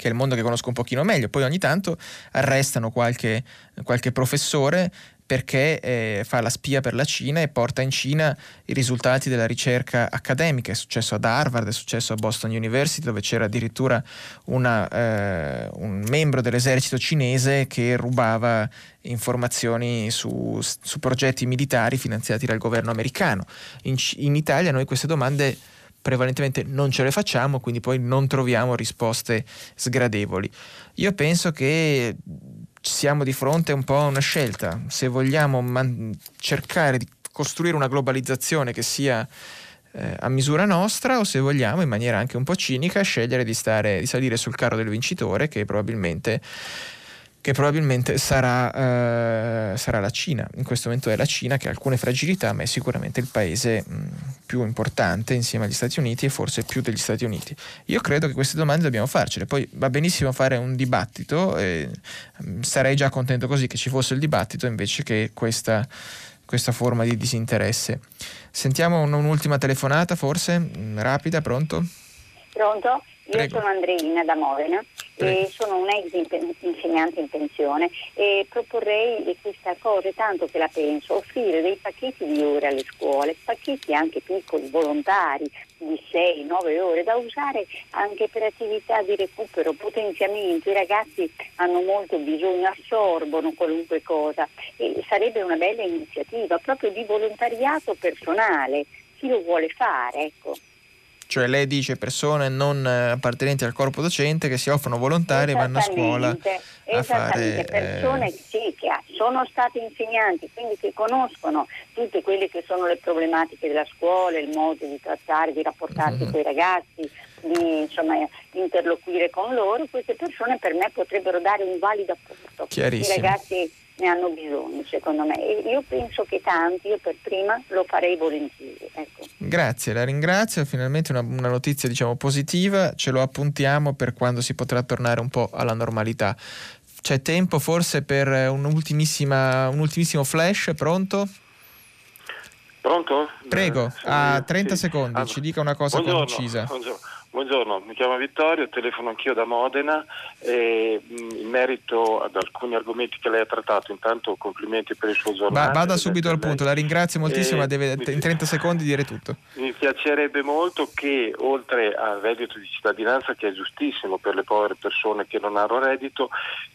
che è il mondo che conosco un pochino meglio, poi ogni tanto arrestano qualche, qualche professore perché eh, fa la spia per la Cina e porta in Cina i risultati della ricerca accademica. È successo ad Harvard, è successo a Boston University, dove c'era addirittura una, eh, un membro dell'esercito cinese che rubava informazioni su, su, progetti militari finanziati dal governo americano. In, in Italia noi queste domande prevalentemente non ce le facciamo, quindi poi non troviamo risposte sgradevoli. Io penso che siamo di fronte un po' a una scelta, se vogliamo man- cercare di costruire una globalizzazione che sia eh, a misura nostra o se vogliamo in maniera anche un po' cinica scegliere di, stare, di salire sul carro del vincitore che probabilmente che probabilmente sarà, eh, sarà, la Cina. In questo momento è la Cina che ha alcune fragilità, ma è sicuramente il paese mh, più importante insieme agli Stati Uniti e forse più degli Stati Uniti. Io credo che queste domande dobbiamo farcele, poi va benissimo fare un dibattito, e, mh, sarei già contento così che ci fosse il dibattito invece che questa, questa forma di disinteresse. Sentiamo un'ultima telefonata forse, rapida, pronto? Pronto? Io Prego. sono Andreina da Modena Prego. e sono un'ex insegnante in pensione e proporrei questa cosa, tanto che la penso, offrire dei pacchetti di ore alle scuole, pacchetti anche piccoli, volontari, di 6-9 ore da usare anche per attività di recupero, potenziamento. I ragazzi hanno molto bisogno, assorbono qualunque cosa e sarebbe una bella iniziativa proprio di volontariato personale. Chi lo vuole fare, ecco. Cioè lei dice persone non eh, appartenenti al corpo docente che si offrono volontari e vanno a scuola a fare... persone eh... sì, che sono state insegnanti, quindi che conoscono tutte quelle che sono le problematiche della scuola, il modo di trattare, di rapportarsi mm-hmm. con i ragazzi, di insomma, interloquire con loro, queste persone per me potrebbero dare un valido apporto. I ragazzi ne hanno bisogno, secondo me. E io penso che tanti, io per prima lo farei volentieri. Ecco. Grazie, la ringrazio. Finalmente una, una, notizia diciamo, positiva, ce lo appuntiamo per quando si potrà tornare un po' alla normalità. C'è tempo forse per un ultimissimo flash, pronto? Pronto? Prego, eh, a 30 sì. secondi, allora, ci dica una cosa buongiorno, concisa. Buongiorno. Buongiorno, mi chiamo Vittorio, telefono anch'io da Modena e mm, in merito ad alcuni argomenti che lei ha trattato, intanto complimenti per il suo giornale. Va, vada subito al punto, la ringrazio moltissimo, ma deve in 30 secondi dire tutto. Mi piacerebbe molto che oltre al reddito di cittadinanza, che è giustissimo per le povere persone che non hanno reddito,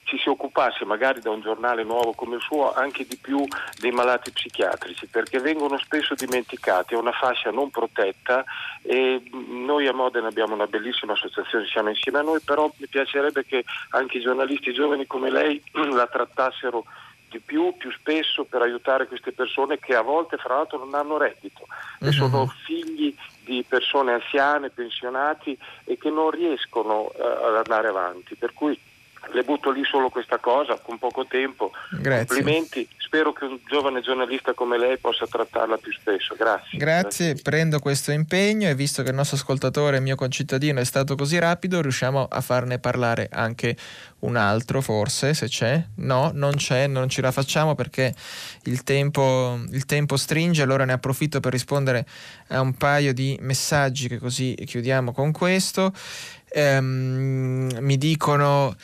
ci si occupasse magari da un giornale nuovo come il suo anche di più dei malati psichiatrici, perché vengono spesso dimenticati, è una fascia non protetta e noi a Modena abbiamo una bellissima associazione, siamo insieme a noi, però mi piacerebbe che anche i giornalisti giovani come lei la trattassero di più, più spesso per aiutare queste persone che a volte fra l'altro non hanno reddito e mhm. sono figli di persone anziane, pensionati e che non riescono uh, ad andare avanti. Per cui le butto lì solo questa cosa con poco tempo. Grazie. Complimenti, spero che un giovane giornalista come lei possa trattarla più spesso. Grazie. Grazie, prendo questo impegno e visto che il nostro ascoltatore, mio concittadino, è stato così rapido, riusciamo a farne parlare anche un altro, forse, se c'è. No, non c'è, non ce la facciamo perché il tempo, il tempo stringe, allora ne approfitto per rispondere a un paio di messaggi che così chiudiamo con questo. Ehm, mi dicono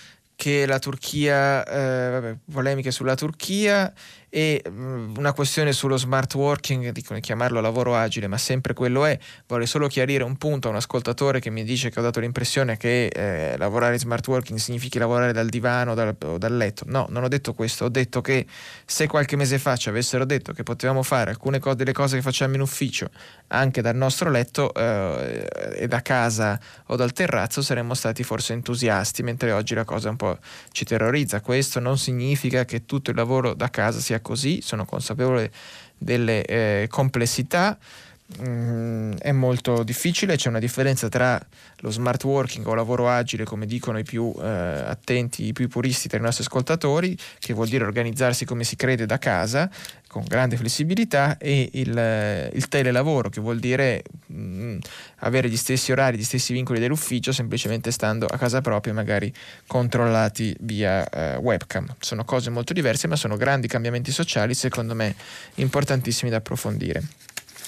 che la Turchia, eh, vabbè, polemiche sulla Turchia e mm, una questione sullo smart working, dicono di chiamarlo lavoro agile, ma sempre quello è. Vorrei solo chiarire un punto a un ascoltatore che mi dice che ho dato l'impressione che eh, lavorare in smart working significhi lavorare dal divano dal, o dal letto. No, non ho detto questo, ho detto che se qualche mese fa ci avessero detto che potevamo fare alcune co- delle cose che facciamo in ufficio anche dal nostro letto eh, e da casa o dal terrazzo saremmo stati forse entusiasti, mentre oggi la cosa un po' ci terrorizza. Questo non significa che tutto il lavoro da casa sia così, sono consapevole delle eh, complessità. Mm, è molto difficile, c'è una differenza tra lo smart working o lavoro agile, come dicono i più eh, attenti, i più puristi tra i nostri ascoltatori, che vuol dire organizzarsi come si crede da casa, con grande flessibilità, e il, il telelavoro, che vuol dire mh, mm, avere gli stessi orari, gli stessi vincoli dell'ufficio, semplicemente stando a casa propria, magari controllati via eh, webcam. Sono cose molto diverse, ma sono grandi cambiamenti sociali, secondo me importantissimi da approfondire.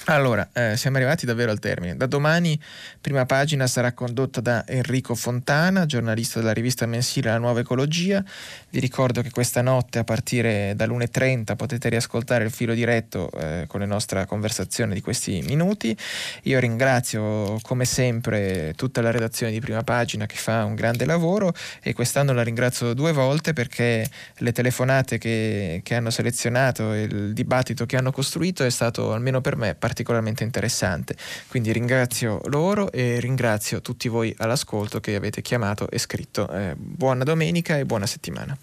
Allora, eh, siamo arrivati davvero al termine. Da domani, prima pagina sarà condotta da Enrico Fontana, giornalista della rivista mensile La Nuova Ecologia. Vi ricordo che questa notte, a partire dall'1.30, potete riascoltare il filo diretto eh, con la nostra conversazione di questi minuti. Io ringrazio, come sempre, tutta la redazione di prima pagina che fa un grande lavoro e quest'anno la ringrazio due volte perché le telefonate che, che hanno selezionato e il dibattito che hanno costruito è stato, almeno per me, particolarmente particolarmente interessante. Quindi ringrazio loro e ringrazio tutti voi all'ascolto che avete chiamato e scritto. Eh, buona domenica e buona settimana.